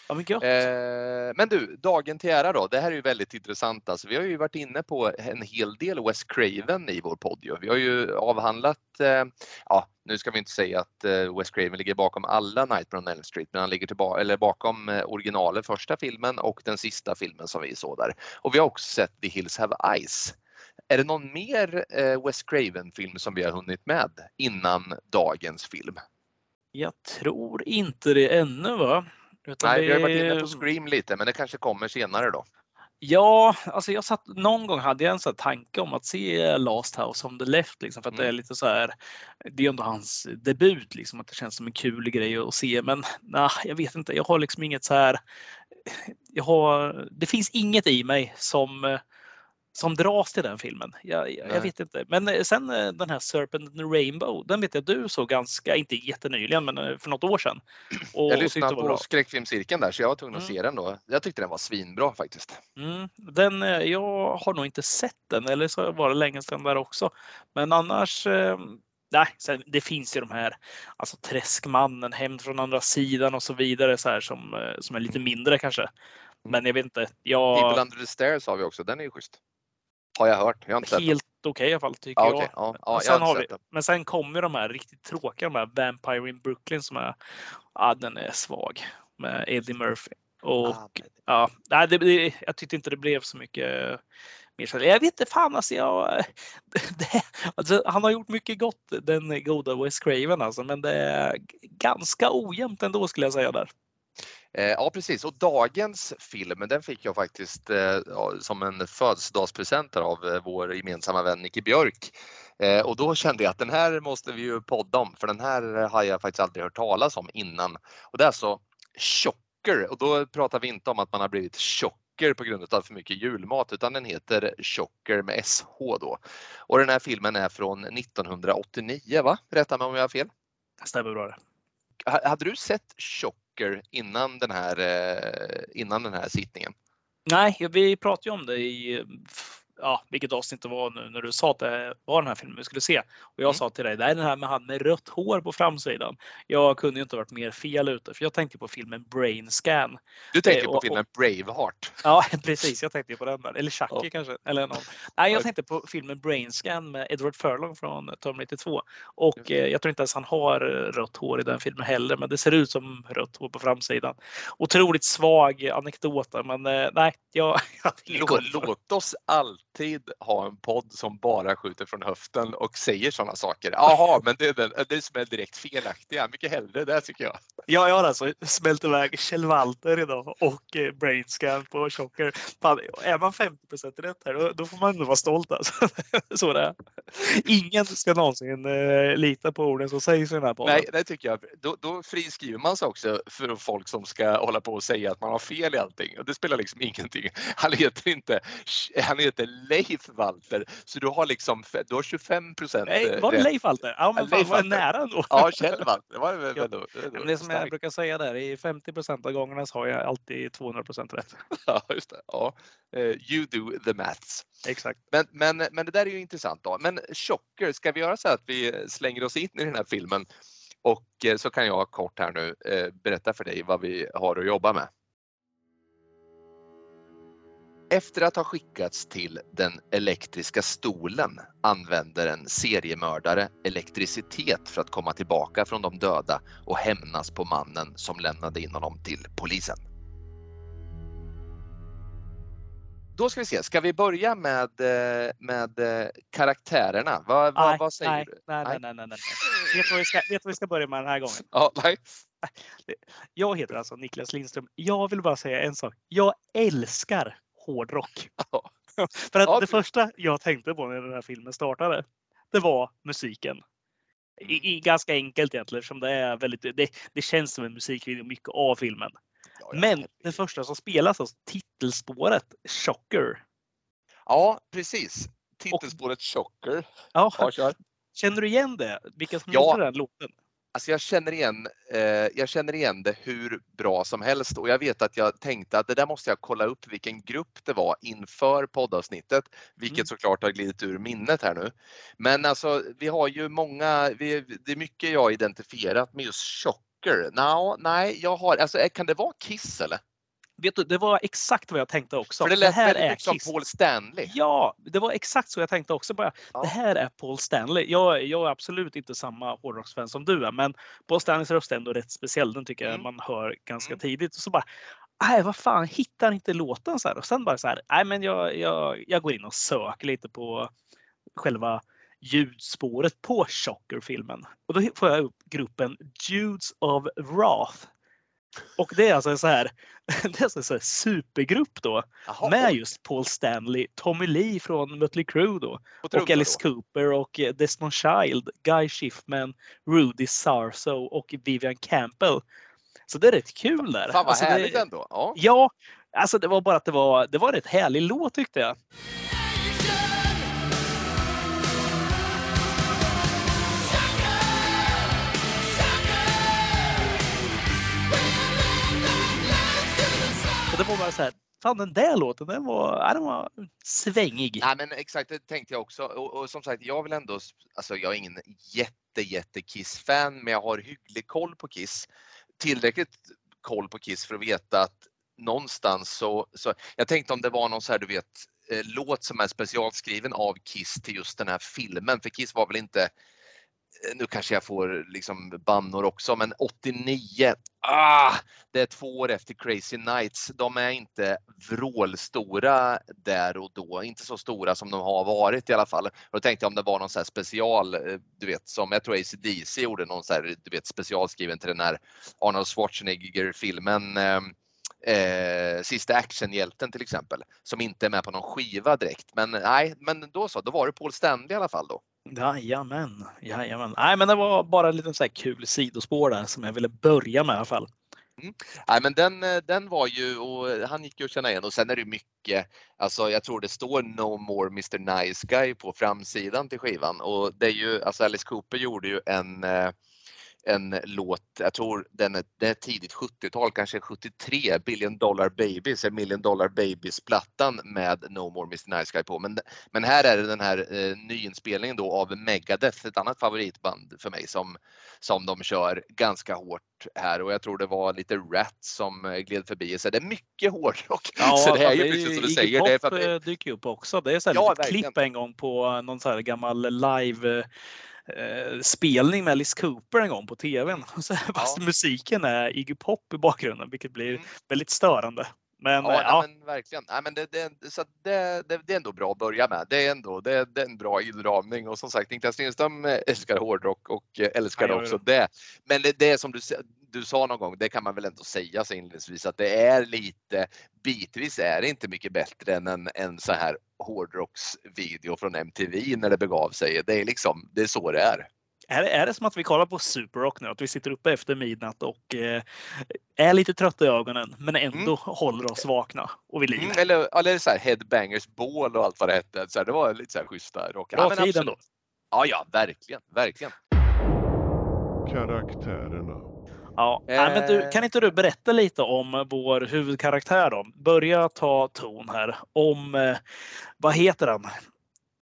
Ja, men. Eh, men du, dagen till ära då. Det här är ju väldigt intressant. Alltså, vi har ju varit inne på en hel del Wes Craven i vår podd. Vi har ju avhandlat, eh, ja, nu ska vi inte säga att eh, Wes Craven ligger bakom alla Nightmare on Elm Street, men han ligger tillbaka, eller bakom eh, originalet, första filmen och den sista filmen som vi såg där. Och vi har också sett The Hills Have Eyes. Är det någon mer eh, Wes Craven-film som vi har hunnit med innan dagens film? Jag tror inte det ännu va? Utan Nej, vi har ju varit inne på Scream lite, men det kanske kommer senare då. Ja, alltså jag satt, någon gång hade jag en sån tanke om att se Last House on the Left liksom, för att det är Mm. lite så här. Det är ändå hans debut liksom, att det känns som en kul grej att se. Men nej, jag vet inte. Jag har liksom inget så här. Jag har, det finns inget i mig som som dras till den filmen. Jag, jag, jag vet inte. Men eh, sen eh, den här Serpent and Rainbow, den vet jag du såg ganska, inte jättenyligen, men eh, för något år sedan. Och Jag lyssnade på bra. skräckfilmscirkeln där så jag var tvungen att Mm. se den då. Jag tyckte den var svinbra faktiskt. Mm, den, jag har nog inte sett den, eller så var det länge sedan där också. Men annars, eh, nej, sen, det finns ju de här, alltså Träskmannen, Hem från andra sidan och så vidare så här som, som är lite mindre kanske. Men jag vet inte, People jag Under the Stairs har vi också, den är ju schysst. Har jag hört, jag har inte helt okej i alla fall tycker Ja, jag. okej. ja, ja, Men jag sen har har vi, den. men sen kommer de här riktigt tråkiga, de här Vampire in Brooklyn som är, ja den är svag med Eddie Murphy. Och Ah, ja, nej, det, det, jag tyckte inte det blev så mycket mer. så- Jag vet inte fan alltså, jag, det, alltså. Han har gjort mycket gott den goda Wes Craven alltså, men det är ganska ojämnt ändå skulle jag säga där. Eh, Ja precis och dagens film den fick jag faktiskt eh, som en födelsedagspresent av eh, vår gemensamma vän Nicke Björk. Och då kände jag att den här måste vi ju podda om för den här har jag faktiskt aldrig hört talas om innan. Och det är alltså Chocker och då pratar vi inte om att man har blivit tjocker på grund av för mycket julmat utan den heter Chocker med SH då. Och den här filmen är från 1989 va? Rätta mig om jag har fel. Stämmer bra det. Ha- Hade du sett Chocker innan den här, eh, innan den här sittningen? Nej, vi pratade ju om det i ja, vilket avsnitt det var nu när du sa att det var den här filmen vi skulle se. Och jag Mm. sa till dig, det är den här med han med rött hår på framsidan. Jag kunde ju inte varit mer fel ute för jag tänkte på filmen Brain Scan. Du tänker Eh, på och- filmen Braveheart. Ja, precis. Jag tänkte på den där. Eller Chucky Ja. kanske. Eller någon. Nej, jag Ja. tänkte på filmen Brain Scan med Edward Furlong från Terminator 2. Och eh, jag tror inte ens han har eh, rött hår i den filmen heller, men det ser ut som rött hår på framsidan. Otroligt svag anekdot, där, men eh, nej, jag, jag Låt, på låt oss alltid ha en podd som bara skjuter från höften och säger sådana saker. Jaha, men det är det som är direkt felaktiga. Mycket hellre det tycker jag. Ja, jag har alltså smält iväg Kjell Walter idag och eh, Brain Scan på Chocker. Fan, är man 50 rätt här, då, då får man ändå vara stolt alltså. Så det är. Ingen ska någonsin eh, lita på orden som sägs i den här podden. Nej, det tycker jag. Då, då friskriver man sig också för folk som ska hålla på och säga att man har fel i allting. Och det spelar liksom ingenting. Han heter inte, han heter Leif Walter. Så du har liksom, du har 25 procent Nej, var det Leif Walter? Ja, men fan var det nära ändå. Ja, Kjell Walter. Det var Ja. ändå, ändå Men det som jag brukar säga där, i 50 av gångerna så har jag alltid 200% rätt. Ja, just det. Ja. Eh, You do the maths. Exakt. Men, men, men det där är ju intressant. Då. Men Chocker, ska vi göra så att vi slänger oss in i den här filmen och eh, så kan jag kort här nu eh, berätta för dig vad vi har att jobba med. Efter att ha skickats till den elektriska stolen använder en seriemördare elektricitet för att komma tillbaka från de döda och hämnas på mannen som lämnade in honom till polisen. Då ska vi se, ska vi börja med, eh, med eh, karaktärerna? Vad, vad, Nej, vad säger nej, du? nej, nej, nej, nej, nej. Vet du vad vi ska, vet vad vi ska börja med den här gången? Ja, nej. Jag heter alltså Niklas Lindström. Jag vill bara säga en sak. Jag älskar hårdrock. Ja. För att Ja, det första jag tänkte på när den här filmen startade, det var musiken. I, i, ganska enkelt egentligen eftersom det är väldigt, det, det känns som en musikvideo mycket av filmen. Ja. Men det första som spelas, alltså titelspåret, Shocker. ja, precis. Titelspåret Chocker. Ja, Ja, kör. känner du igen det? Vilka som Ja. gjorde den låten? Alltså jag känner, igen, eh, jag känner igen det hur bra som helst och jag vet att jag tänkte att det där måste jag kolla upp vilken grupp det var inför poddavsnittet, vilket Mm. såklart har glidit ur minnet här nu. Men alltså vi har ju många, vi, det är mycket jag har identifierat med just Shocker? No, nej, jag har, alltså, kan det vara Kiss eller? Vet du, det var exakt vad jag tänkte också. För det lät här väldigt är som Paul Stanley. Ja, det var exakt så jag tänkte också. Bara, ja. Det här är Paul Stanley. Jag, jag är absolut inte samma hårdrocksfan som du är, men Paul Stanleys röst är ändå rätt speciell. Den tycker jag mm. man hör ganska mm. tidigt. Och så bara, nej vad fan, hittar inte låten så här. Och sen bara så här, nej men jag, jag, jag går in och söker lite på själva ljudspåret på Shocker-filmen. Och då får jag upp gruppen Judes of Wrath. Och det är alltså en så här, det är alltså en så supergrupp då Aha, med just Paul Stanley, Tommy Lee från Mötley Crüe då och Alice då. Cooper och eh, Desmond Child, Guy Schiffman, Rudy Sarso och Vivian Campbell. Så det är rätt kul där. Fan vad alltså härligt det, ändå. Ja. ja, alltså det var bara att det var, det var en rätt härlig låt tyckte jag. Det var bara så här, fan den där låten, den var, äh, den var svängig. Ja, men exakt, det tänkte jag också. Och, och, som sagt, jag vill ändå, alltså jag är ingen jätte, jätte Kiss-fan, men jag har hygglig koll på Kiss. Tillräckligt koll på Kiss för att veta att någonstans så, så jag tänkte om det var någon så här, du vet, eh, låt som är specialskriven av Kiss till just den här filmen, för Kiss var väl inte nu kanske jag får liksom bannor också, men 89, ah, det är två år efter Crazy Nights. De är inte vrålstora där och då, inte så stora som de har varit i alla fall. Då tänkte jag om det var någon så special, eh, du vet som jag tror ACDC gjorde någon så här, du vet specialskriven till den här Arnold Schwarzenegger filmen eh, eh, Sista actionhjälten till exempel, som inte är med på någon skiva direkt. Men nej, men då så, då var det Paul Stanley i alla fall då. Jajamän, jajamän. Nej, men det var bara en liten så här kul sidospår där som jag ville börja med i alla fall. Mm. Nej, men den, eh, den var ju, och han gick ju att känna igen och sen är det mycket, alltså jag tror det står No more Mr Nice Guy på framsidan till skivan och det är ju, alltså Alice Cooper gjorde ju en eh, en låt, jag tror den är, det är tidigt 70-tal, kanske 73, Billion Dollar Babies, Million Dollar Babies-plattan med No More Mr Nice Guy på. Men, men här är det den här eh, nyinspelningen då av Megadeth, ett annat favoritband för mig som, som de kör ganska hårt här och jag tror det var lite Rat som eh, gled förbi. Så det är mycket hårdrock. Ja, så det är ju precis som du säger. Det är för. Eh, dyker upp också. Det är så här ja, klipp en gång på någon så här gammal live eh, spelning med Alice Cooper en gång på tvn. Så, fast ja. musiken är Iggy Pop i bakgrunden, vilket blir mm. väldigt störande. Men, ja, eh, ja. men verkligen. Nej, men det, det, så det, det, det, är ändå bra att börja med. Det är ändå det, det är en bra inramning och som sagt Niklas Lindström älskar hårdrock och älskar ja, också det. Men det, är som du, du sa någon gång, det kan man väl ändå säga så inledningsvis att det är lite bitvis är det inte mycket bättre än en, en så här hårdrocksvideo från MTV när det begav sig. Det är liksom, det är så det är. Är, är det som att vi kollar på Superrock nu? Att vi sitter uppe efter midnatt och eh, är lite trötta i ögonen men ändå mm. håller oss vakna och vid liv? Mm, eller, eller så här Headbangers Ball och allt vad det hette. Så här, det var lite så här schyssta rock. Bra ja, tid ändå. Ja, ja, verkligen, verkligen. Karaktärerna. Ja, eh... men du, kan inte du berätta lite om vår huvudkaraktär då? Börja ta ton här. Om, eh, vad heter han?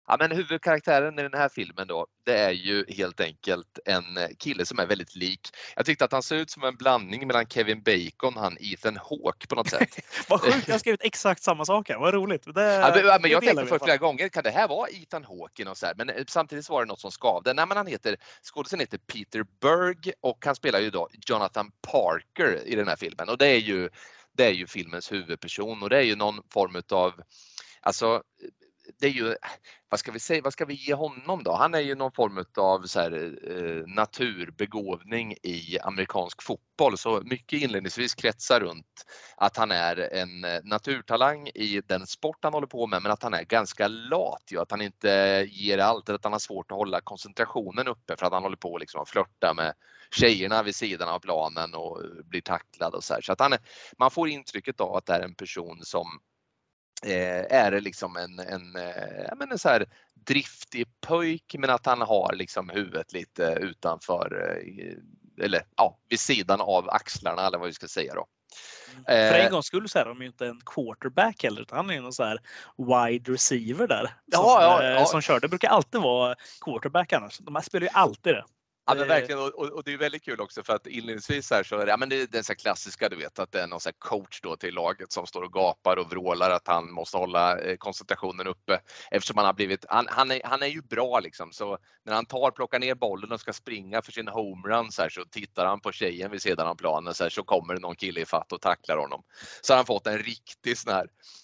Ja, men huvudkaraktären i den här filmen då, det är ju helt enkelt en kille som är väldigt lik. Jag tyckte att han ser ut som en blandning mellan Kevin Bacon och han Ethan Hawke på något sätt. Vad sjukt, jag har skrivit exakt samma sak här. Vad roligt. Det, ja, men, men jag tänkte för flera gånger, kan det här vara Ethan Hawke? Och så här? Men eh, samtidigt var det något som skavde. Nej, men han heter, skådisen heter Peter Berg och han spelar ju då Jonathan Parker i den här filmen och det är ju, det är ju filmens huvudperson och det är ju någon form av Alltså det är ju, vad ska vi säga, vad ska vi ge honom då? Han är ju någon form av så här, eh, naturbegåvning i amerikansk fotboll så mycket inledningsvis kretsar runt att han är en eh, naturtalang i den sport han håller på med men att han är ganska lat ju, att han inte ger allt, att han har svårt att hålla koncentrationen uppe för att han håller på liksom att flörta med tjejerna vid sidan av planen och eh, blir tacklad och så här. Så att han är, man får intrycket av att det är en person som är det liksom en, en, eh, en så här driftig pojk men att han har liksom huvudet lite utanför eh, eller ja, vid sidan av axlarna eller vad vi ska säga då. Mm. För en gångs skull så är de ju inte en quarterback heller utan han är någon så här wide receiver där. Som, ja, ja, ja. som kör. Det brukar alltid vara quarterback annars. De här spelar ju alltid det. Ja men verkligen och, och, det är väldigt kul också för att inledningsvis här så är det, ja, men det är den så klassiska du vet att det är någon så coach då till laget som står och gapar och vrålar att han måste hålla eh, koncentrationen uppe eftersom han har blivit, han, han, är, han är ju bra liksom så när han tar, plockar ner bollen och ska springa för sin homerun så, här, så tittar han på tjejen vid sidan av planen så, här, så kommer det någon kille i fatt och tacklar honom. Så har han fått en riktig sån här Eh, eh,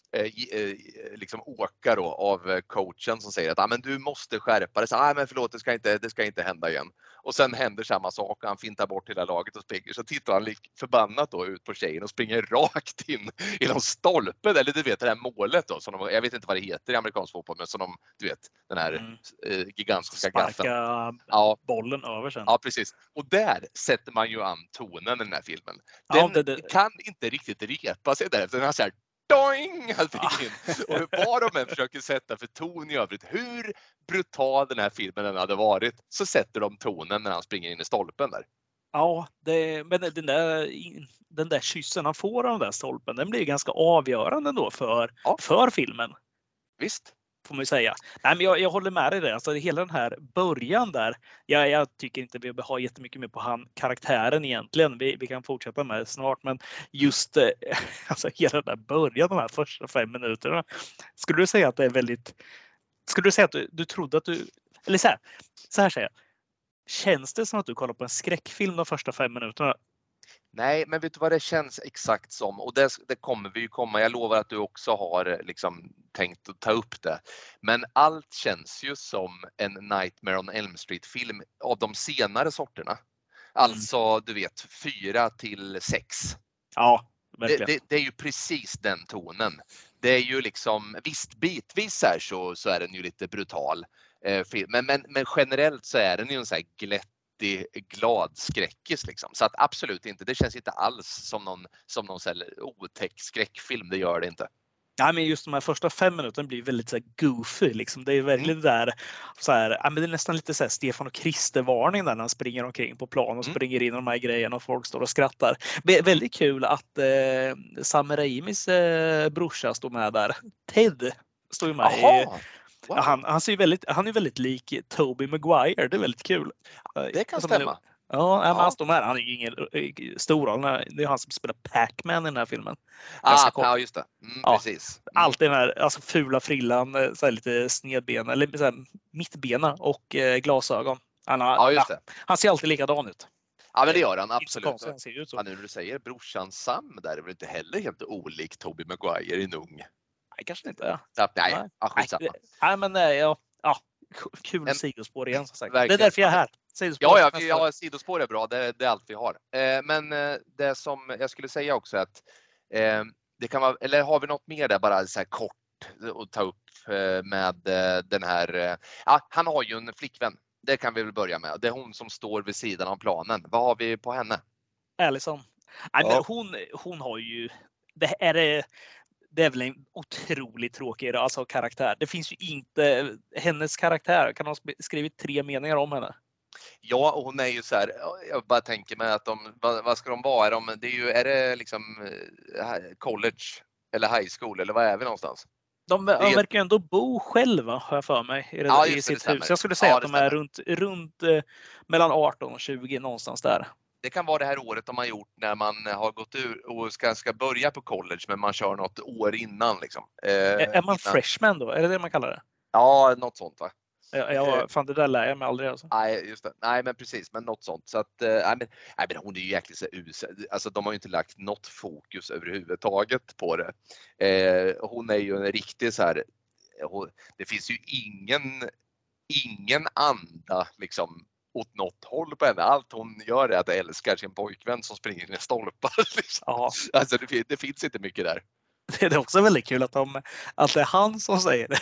liksom åka då av eh, coachen som säger att ah, men du måste skärpa dig. Så, ah, men förlåt, det ska, inte, det ska inte hända igen. Och sen händer samma sak och han fintar bort hela laget och springer. Så tittar han förbannat då ut på tjejen och springer rakt in i någon stolpe. Eller du vet det här målet då. Som de, jag vet inte vad det heter i amerikansk fotboll, men som de, du vet den här mm. eh, gigantiska Sparka ja. bollen över sen. Ja, precis. Och där sätter man ju an tonen i den här filmen. Den ja, det, det... kan inte riktigt repa sig där. Den har så här doing! Allting in. Och vad de än försöker sätta för ton i övrigt, hur brutal den här filmen än hade varit, så sätter de tonen när han springer in i stolpen där. Ja, det, men den där, den där kyssen han får av den där stolpen, den blir ganska avgörande då för, ja. för filmen. Visst får man ju säga. Nej, men jag, jag håller med dig där. Alltså, hela den här början där. Jag, jag tycker inte vi har jättemycket mer på han karaktären egentligen. Vi, vi kan fortsätta med det snart, men just eh, alltså, hela den där början, de här första fem minuterna. Skulle du säga att det är väldigt? Skulle du säga att du, du trodde att du eller så här, så här säger jag. Känns det som att du kollar på en skräckfilm de första fem minuterna? Nej, men vet du vad det känns exakt som? Och det, det kommer vi ju komma. Jag lovar att du också har eh, liksom tänkt att ta upp det. Men allt känns ju som en Nightmare on Elm Street film av de senare sorterna. Mm. Alltså, du vet, fyra till sex. Ja, verkligen. Det, det, det, är ju precis den tonen. Det är ju liksom, visst bitvis här så, så är den ju lite brutal. Eh, men, men, men generellt så är den ju en sån här glätt glad skräckis liksom. Så att absolut inte, det känns inte alls som någon, som någon otäck skräckfilm, det gör det inte. Ja, men just de här första fem minuterna blir väldigt så här goofy. Liksom. Det är verkligen mm. där, så här, ja, men det är nästan lite så här Stefan och Krister-varning när han springer omkring på plan och mm. springer in i de här grejerna och folk står och skrattar. Det väldigt kul att eh, Sam Raimis eh, brorsa står med där. Ted står ju med Aha. Wow. Han, han, ser väldigt, han är väldigt lik Toby Maguire. Det är väldigt kul. Det kan alltså, stämma. Ja, ja. han står med. Han är ju ingen eh, stor roll. Det är han som spelar Pac-Man i den här filmen. Ah, ja, just det. Mm, ja. Precis. Mm. Alltid den här alltså, fula frillan, eh, så lite snedbena, eller så här, mittbena och eh, glasögon. Han, har, ja, ja, han ser alltid likadan ut. Ja, men det gör han absolut. Han ser ut så. Ja, nu när du säger brorsan Sam där är väl inte heller helt olik Toby Maguire i en ung. Kanske inte. Ja. Nej, nej. Ja, skitsamma. Nej, men nej, ja, ja, kul en, sidospår igen som sagt. Verkligen. Det är därför jag är här. Sidospår, ja, ja, ja, sidospår är bra. Det, det är allt vi har. Eh, men eh, det som jag skulle säga också att eh, det kan vara, eller har vi något mer där bara så här kort att ta upp eh, med eh, den här. Eh, ja, han har ju en flickvän. Det kan vi väl börja med. Det är hon som står vid sidan av planen. Vad har vi på henne? Allison. Ja. hon, hon har ju, det är det är väl en otroligt tråkig alltså, karaktär. Det finns ju inte hennes karaktär. Kan ha skrivit tre meningar om henne? Ja, och hon är ju så här. Jag bara tänker mig att de, vad, vad ska de vara? Är, de, det är, ju, är det liksom eh, college eller high school eller var är vi någonstans? De, de verkar ju ändå bo själva har jag för mig i, det, ja, i sitt hus. Jag skulle säga ja, att de är runt, runt eh, mellan 18 och 20 någonstans där det kan vara det här året de har gjort när man har gått ur och ska, ska börja på college men man kör något år innan. Liksom. Eh, är man innan. freshman då? Är det det man kallar det? Ja, något sånt. Va? Ja, jag, eh, fan, det där lär jag mig aldrig. Alltså. Nej, just det. Nej, men precis, men något sånt. Så att, eh, nej, men, nej, men hon är ju jäkligt så Alltså, de har ju inte lagt något fokus överhuvudtaget på det. Eh, hon är ju en riktig så här. Hon, det finns ju ingen, ingen anda liksom åt något håll på henne. Allt hon gör är att älska sin pojkvän som springer in i stolpar. Liksom. Alltså det, det, finns inte mycket där. Det är också väldigt kul att, de, att det är han som säger det.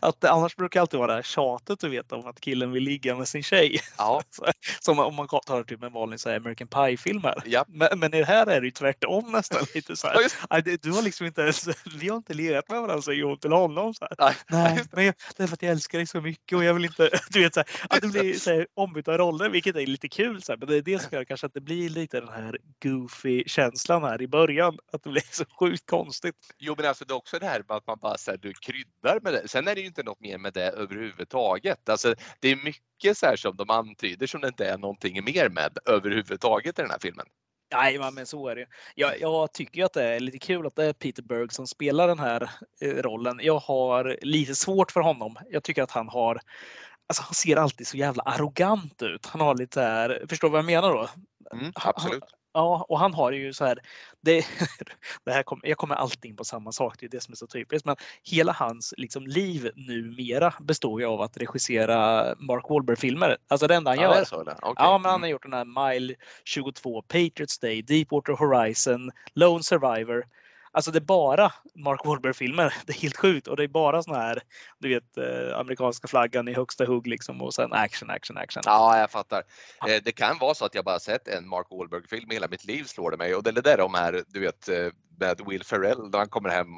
Att det annars brukar det alltid vara det här tjatet du vet om att killen vill ligga med sin tjej. Ja. Som om man tar typ en vanlig så här, American Pie-film här. Ja. Men, men i det här är det ju tvärtom nästan lite så här. Du har liksom inte ens, vi har inte legat med varandra säger hon till honom. Så här. Nej, men det är för att jag älskar dig så mycket och jag vill inte, du vet så här, att det blir så här, ombytta roller vilket är lite kul. Så här. Men det är det som gör kanske att det blir lite den här goofy känslan här i början. Att det blir så sjukt konstigt. Jo, men alltså det är också det här med att man bara så här, du kryddar med det. Sen är det ju inte något mer med det överhuvudtaget. Alltså, det är mycket så här som de antyder som det inte är någonting mer med överhuvudtaget i den här filmen. Nej, men så är det. Jag, jag tycker att det är lite kul att det är Peter Berg som spelar den här eh, rollen. Jag har lite svårt för honom. Jag tycker att han har Alltså han ser alltid så jävla arrogant ut. Han har lite här, förstår du vad jag menar då? Mm, absolut. Ja, och han har ju så här. Det, det här kom, jag kommer alltid in på samma sak, det är det som är så typiskt. Men hela hans liksom, liv numera består ju av att regissera Mark Wahlberg-filmer. Alltså det enda han Ja, gör. så det. Ja, men han Mm. har gjort den här Mile 22, Patriots Day, Deepwater Horizon, Lone Survivor. Alltså det är bara Mark Wahlberg-filmer. Det är helt sjukt och det är bara såna här, du vet, eh, amerikanska flaggan i högsta hugg liksom och sen action, action, action. Ja, jag fattar. Eh, Det kan vara så att jag bara sett en Mark Wahlberg-film i hela mitt liv slår det mig. Och det är det de här, du vet, eh, med Will Ferrell när han kommer hem.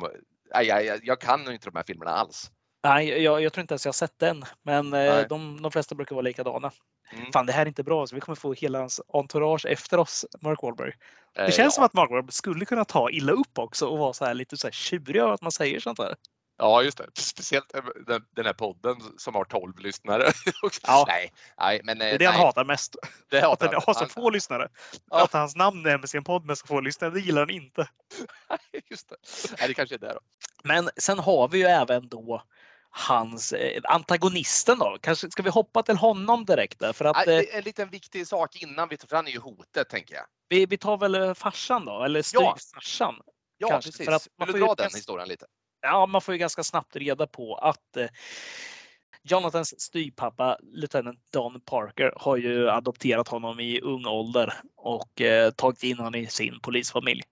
Jag, jag, jag kan nog inte de här filmerna alls. Nej, jag, jag tror inte ens jag har sett den, men eh, de, de flesta brukar vara likadana. Mm. Fan, det här är inte bra, så vi kommer få hela hans entourage efter oss, Mark Wahlberg. Eh, Det känns ja. som att Mark Wahlberg skulle kunna ta illa upp också och vara så här lite så här tjurig av att man säger sånt där. Ja, just det. Speciellt eh, den, den här podden som har 12 lyssnare. Ja. Nej, nej, men Det är det han nej, hatar mest. det Att hatar den han. har så Han- få lyssnare. Ja. Att hans namn nämns i en podd med så få lyssnare, det gillar han inte. Just det. Nej, det kanske är det då. Men sen har vi ju även då hans eh, antagonisten då. Kanske ska vi hoppa till honom direkt där? För att eh, En liten viktig sak innan vi tar, för han är ju hotet tänker jag. vi, vi tar väl eh, farsan då, eller Ja. styvfarsan. Ja, Kanske, precis. för att man Vill får du dra den ganska- historien lite? Ja, man får ju ganska snabbt reda på att eh, Jonathans styvpappa, lieutenant Don Parker, har ju adopterat honom i ung ålder och eh, tagit in honom i sin polisfamilj.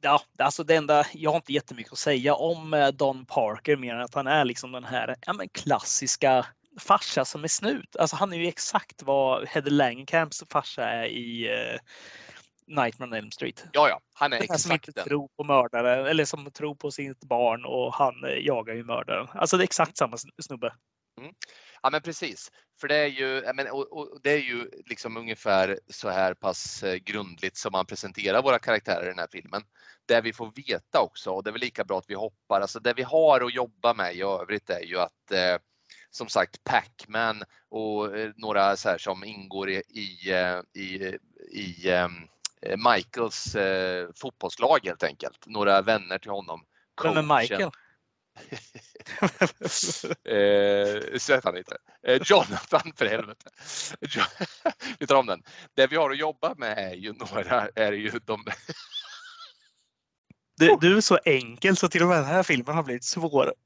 Ja, alltså det enda, jag har inte jättemycket att säga om eh, Don Parker mer än att han är liksom den här ja, men klassiska farsa som är snut. Alltså han är ju exakt vad Heather Langenkamps farsa är i eh, Nightmare on Elm Street. Ja, ja, han är Den här som exakt inte den. tror på mördaren eller som tror på sitt barn och han eh, jagar ju mördaren. Alltså det är exakt samma sn- snubbe. Ja, men precis. För det är ju, menar, och, det är ju liksom ungefär så här pass eh, grundligt som man presenterar våra karaktärer i den här filmen. Det vi får veta också, och det är väl lika bra att vi hoppar, alltså det vi har att jobba med i övrigt är ju att eh, som sagt Pac-Man och eh, några så här som ingår i, i, eh, i, i eh, Michaels eh, fotbollslag helt enkelt. Några vänner till honom. Men med Coachen. Michael. Eh, svett han inte. Eh, Jonathan för helvete. Jo- Vi tar om den. Det vi har att jobba med är ju några, är ju de, Du, du är så enkel så till och med den här filmen har blivit svår.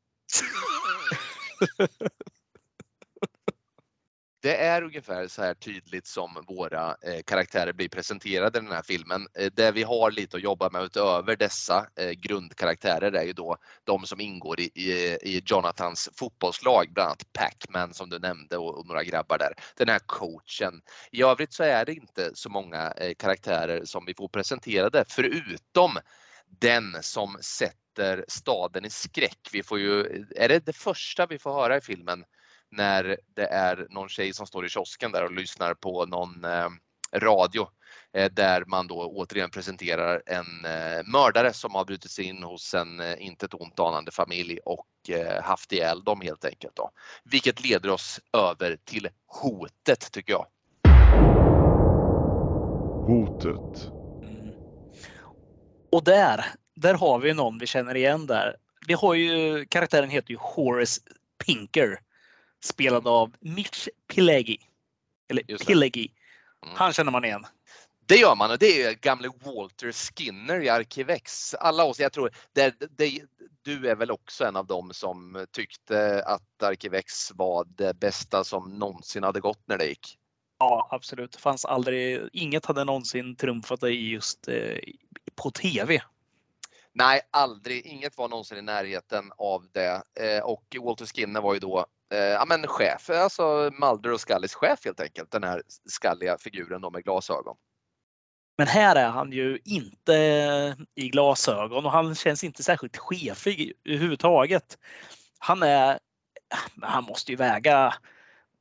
det är ungefär så här tydligt som våra eh, karaktärer blir presenterade i den här filmen. Eh, det vi har lite att jobba med utöver dessa eh, grundkaraktärer är ju då de som ingår i, i, i Jonathans fotbollslag, bland annat Pac-Man som du nämnde och, och några grabbar där. Den här coachen. I övrigt så är det inte så många eh, karaktärer som vi får presenterade förutom den som sätter staden i skräck. Vi får ju, eh, är det det första vi får höra i filmen när det är någon tjej som står i kiosken där och lyssnar på någon eh, radio eh, där man då återigen presenterar en eh, mördare som har brutit sig in hos en inte ett ont anande familj och haft ihjäl dem helt enkelt. Då. Vilket leder oss över till hotet tycker jag. Hotet. Mm. Och där, där har vi någon vi känner igen där. Vi har ju, karaktären heter ju Horace Pinker. Spelad av Mitch Pileggi. Eller. Pileggi. Mm. Han känner man igen. Det gör man och det är gamle Walter Skinner i Arkivex. Alla oss, jag tror, det, det, du är väl också en av dem som tyckte att Arkivex var det bästa som någonsin hade gått när det gick. Ja, absolut. Det fanns aldrig, inget hade någonsin trumfat det i just eh, på tv. Nej, aldrig. Inget var någonsin i närheten av det. Eh, och Walter Skinner var ju då eh, ja, men chef, alltså Mulder och Scullys chef helt enkelt. Den här skalliga figuren då med glasögon. Men här är han ju inte i glasögon och han känns inte särskilt chefig överhuvudtaget. Han är, han måste ju väga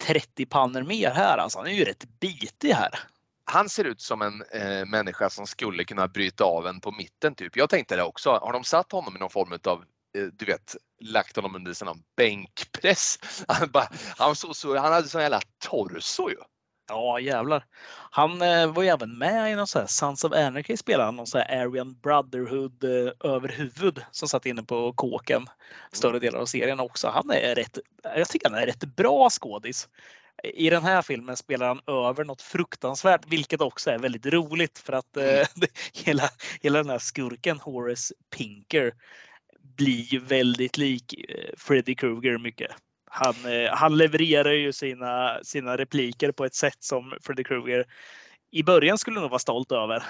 30 pannor mer här alltså. Han är ju rätt bitig här. han ser ut som en eh, människa som skulle kunna bryta av en på mitten typ. Jag tänkte det också. Har de satt honom i någon form av du vet, lagt honom under någon bänkpress. Han, bara, han, så, så, han hade sån jävla torso ju. Ja jävlar. Han eh, var ju även med i någon sån här Sons of Anarchy spelade han någon sån här Aryan Brotherhood eh, överhuvud som satt inne på kåken större delar av serien också. Han är rätt, jag tycker han är rätt bra skådis. I den här filmen spelar han över något fruktansvärt, vilket också är väldigt roligt för att eh, hela, hela den här skurken Horace Pinker blir ju väldigt lik eh, Freddy Krueger mycket. Han, eh, han levererar ju sina, sina repliker på ett sätt som Freddy Krueger i början skulle nog vara stolt över.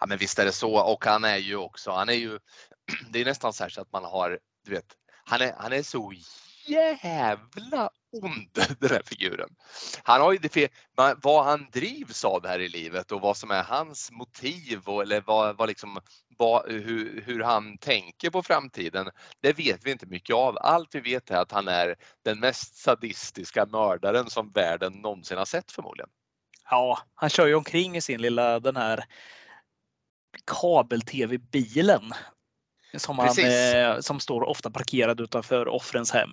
Ja men visst är det så och han är ju också, han är ju, det är nästan så här så att man har, du vet, han är, han är så jävla ond den här figuren. Han har ju vad han drivs av här i livet och vad som är hans motiv och eller vad, vad liksom, vad, hur, hur han tänker på framtiden. Det vet vi inte mycket av. Allt vi vet är att han är den mest sadistiska mördaren som världen någonsin har sett förmodligen. Ja, han kör ju omkring i sin lilla den här kabel-tv-bilen som, han, eh, som står ofta parkerad utanför offrens hem.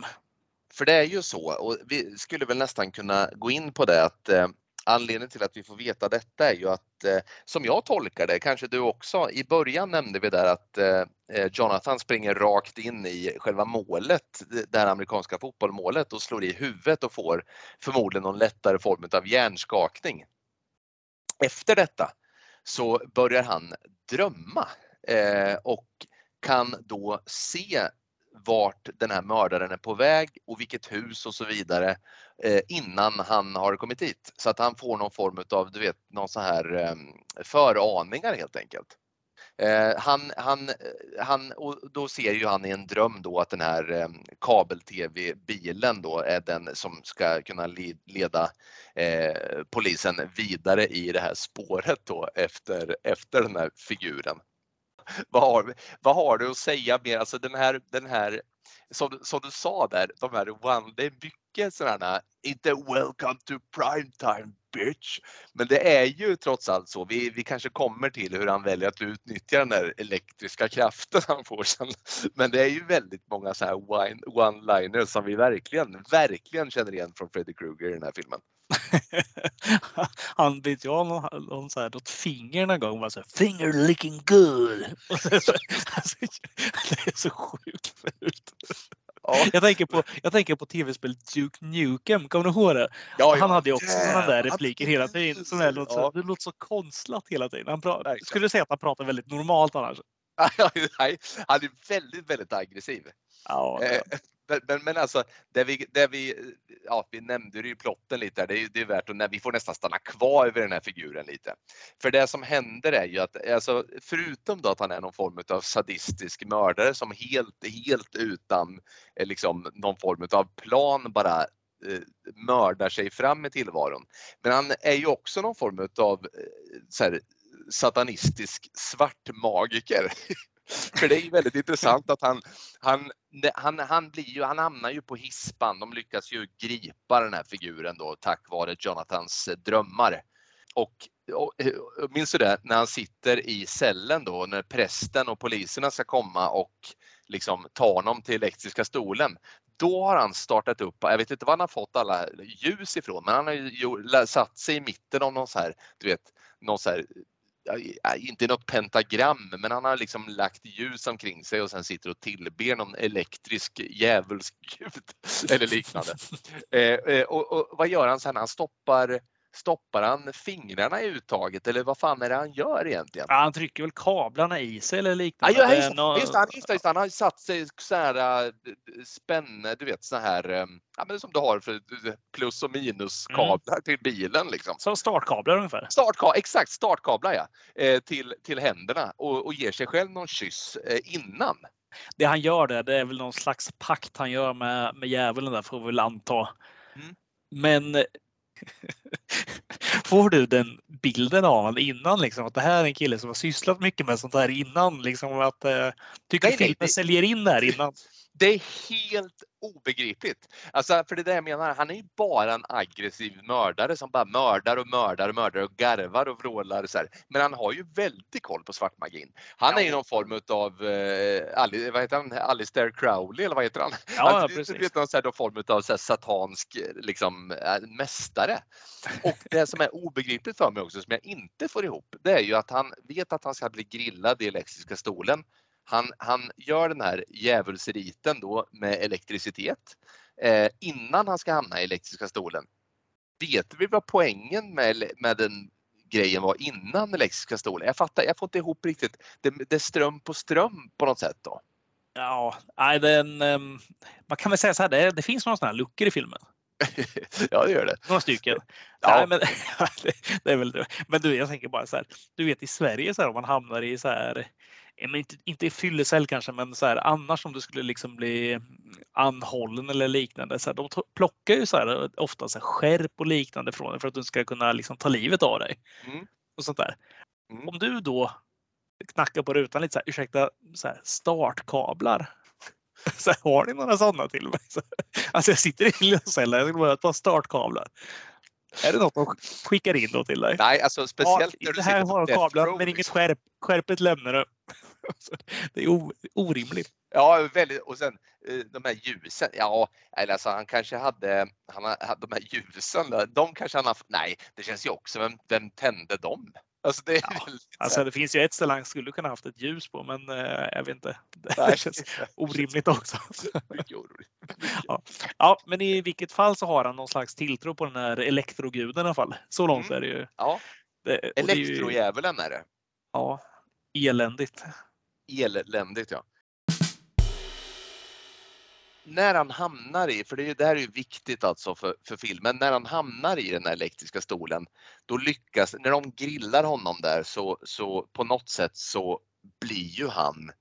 För det är ju så och vi skulle väl nästan kunna gå in på det att eh, anledningen till att vi får veta detta är ju att eh, som jag tolkar det, kanske du också, i början nämnde vi där att eh, eh Jonathan springer rakt in i själva målet, det här amerikanska fotbollmålet och slår i huvudet och får förmodligen någon lättare form av hjärnskakning. Efter detta så börjar han drömma eh, och kan då se vart den här mördaren är på väg och vilket hus och så vidare eh, innan han har kommit dit. Så att han får någon form av, du vet, någon så här eh, föraningar helt enkelt. Eh, han, han, han, och då ser ju han i en dröm då att den här eh, kabel-tv-bilen då är den som ska kunna leda eh, polisen vidare i det här spåret då efter, efter den här figuren vad, har, vad har du att säga mer? Alltså den här, den här som, som du sa där, de här one, det är mycket sådana, inte welcome to prime time bitch. Men det är ju trots allt så, vi, vi kanske kommer till hur han väljer att utnyttja den där elektriska kraften han får sen. Men det är ju väldigt många så här one-liners som vi verkligen, verkligen känner igen från Freddy Krueger i den här filmen. han vet jag någon, någon så här, något finger någon gång var så här, finger licking good. alltså, det är så sjukt fult. Ja. Jag, tänker på, jag tänker på tv-spelet Duke Nukem, kommer du ihåg det? Ja, han hade ju också sådana där repliker hela tiden. Som låter, så, det låter så konstlat hela tiden. Han pra, skulle säga att han pratar väldigt normalt annars. han är väldigt, väldigt aggressiv. Ja, ja men, men, alltså, det vi, det vi, eh, ja, vi nämnde ju plotten lite här, det är, det är värt att vi får nästan stanna kvar över den här figuren lite. För det som händer är ju att, alltså, förutom då att han är någon form av sadistisk mördare som helt, helt utan eh, liksom, någon form av plan bara eh, mördar sig fram i tillvaron. Men han är ju också någon form av eh, så här, satanistisk svartmagiker. För det är väldigt intressant att han, han, han, han, blir ju, han hamnar ju på hispan. De lyckas ju gripa den här figuren då tack vare Jonathans drömmar. Och, och minns du det när han sitter i cellen då när prästen och poliserna ska komma och liksom ta honom till elektriska stolen. Då har han startat upp, jag vet inte var han har fått alla ljus ifrån, men han har ju satt sig i mitten av någon så här, du vet, någon så här inte något pentagram, men han har liksom lagt ljus omkring sig och sen sitter och tillber någon elektrisk djävulsgud eller liknande. Eh, eh, och, och, vad gör han sen? Han stoppar Stoppar han fingrarna i uttaget eller vad fan är det han gör egentligen? Ja, han trycker väl kablarna i sig eller liknande. Ja, just, no... just, han, just, just, han har satt sig så här äh, spänne, du vet så här, ähm, ja, men som du har för plus och minuskablar mm. till bilen. Liksom. Som startkablar ungefär? Startka exakt, startkablar ja. Eh, till, till händerna och, och ger sig själv någon kyss eh, innan. Det han gör där, det är väl någon slags pakt han gör med, med djävulen där får vi väl anta. Mm. Men Får du den bilden av honom innan liksom att det här är en kille som har sysslat mycket med sånt här innan liksom att eh, tycker nej, filmen nej, säljer in det här innan? Det är helt obegripligt. Alltså, för det är det jag menar, han är ju bara en aggressiv mördare som bara mördar och mördar och mördar och garvar och vrålar. Så här. Men han har ju väldigt koll på svartmagin. Han ja. är ju någon form av eh, vad heter han? Alistair Crowley eller vad heter han? Ja, han, precis. Vet, någon så här, form av så här, satansk liksom, äh, mästare. Och det som är obegripligt för mig också, som jag inte får ihop, det är ju att han vet att han ska bli grillad i elektriska stolen. Han, han gör den här djävulsriten då med elektricitet eh, innan han ska hamna i elektriska stolen. Vet vi vad poängen med, med den grejen var innan elektriska stolen? Jag fattar, jag får inte ihop riktigt. Det, det är ström på ström på något sätt då. Ja, nej, den, um, man kan väl säga så här, det, det finns några sådana här luckor i filmen. ja, det gör det. Några stycken. Ja. Nej, men, det är väl, men du, jag tänker bara så här. Du vet i Sverige så här, om man hamnar i så här inte, inte i fyllecell kanske, men så här, annars om du skulle liksom bli anhållen eller liknande. Så här, de plockar ju så här, ofta så här, skärp och liknande från dig för att du ska kunna liksom, ta livet av dig. Mm. Och sånt där. Mm. Om du då knackar på rutan lite så här, ursäkta, så här, startkablar. Så här, har ni några sådana till mig? Så, alltså jag sitter i lilla cellen, jag vill bara ta startkablar. Är det något de skickar in då till dig? Nej, alltså speciellt ja, när du Det här har kablar, men inget skärp. Skärpet lämnar du. Det är orimligt. Ja, väldigt. Och sen eh, de här ljusen. Ja, eller alltså han kanske hade, han hade de här ljusen. De kanske han har, nej, det känns ju också, vem, vem tände dem? Alltså det, ja, alltså det finns ju ett ställe han skulle kunna haft ett ljus på, men eh, jag vet inte. Det Nej, känns orimligt också. ja. ja, men i vilket fall så har han någon slags tilltro på den här elektroguden i alla fall. Så långt mm. är det ju. Ja. Elektrodjävulen är det. Ja, eländigt. Eländigt ja när han hamnar i, för det, det här är ju viktigt alltså för, för filmen, när han hamnar i den här elektriska stolen, då lyckas, när de grillar honom där så, så på något sätt så blir ju han,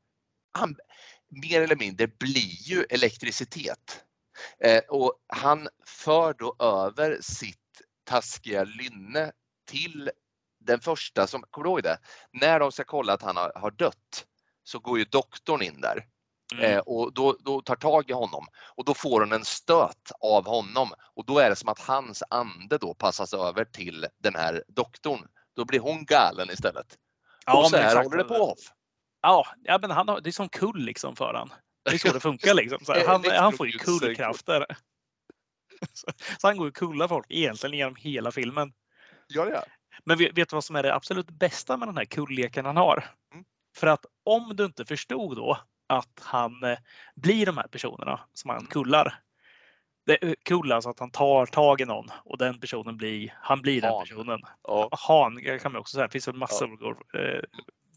han mer eller mindre blir ju elektricitet. Eh, och han för då över sitt taskiga lynne till den första som, kommer du ihåg det? När de ska kolla att han har, har dött så går ju doktorn in där Mm. Eh, och då, då, tar tag i honom och då får hon en stöt av honom och då är det som att hans ande då passas över till den här doktorn. Då blir hon galen istället. Ja, och så här håller det på. Ja, ja men han har, det är som kull liksom för han. Det är så det funkar liksom. Så han, han får ju kullkrafter. Så, så han går ju kulla folk egentligen genom hela filmen. Ja, ja. Men vet du vad som är det absolut bästa med den här kulleken han har? Mm. För att om du inte förstod då att han eh, blir de här personerna som han mm. kullar. Det är kul alltså att han tar tag i någon och den personen blir, han blir han. den personen. Ja. Han kan man också säga, det finns en massa ja. Eh,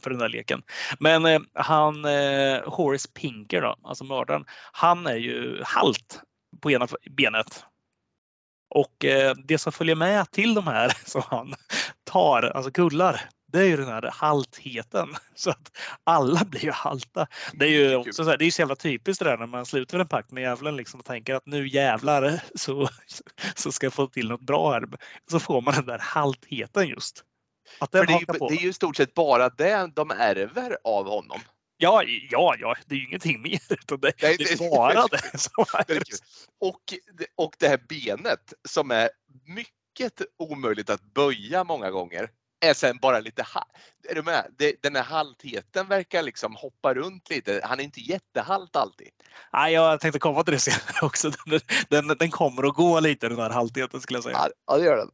för den där leken. Men eh, han, Horace Pinker då, alltså mördaren, han är ju halt på ena benet. Och det som följer med till de här som han tar, alltså kullar, det är ju den här haltheten. Så att alla blir ju halta. Det är ju också så, här, det är så jävla typiskt det där när man slutar en pakt med djävulen liksom och tänker att nu jävlar så, så ska jag få till något bra här. Så får man den där haltheten just. Att den det, är ju, det är ju stort sett bara det de ärver av honom. Ja, ja, ja, det är ju ingenting mer. Utan det, Nej, det, det är bara det som är. Och, och det här benet som är mycket omöjligt att böja många gånger är sen bara lite, är du med? Den här haltheten verkar liksom hoppa runt lite. Han är inte jättehalt alltid. Nej, jag tänkte komma till det senare också. Den, den, den kommer att gå lite den här haltheten skulle jag säga. Ja, det gör den.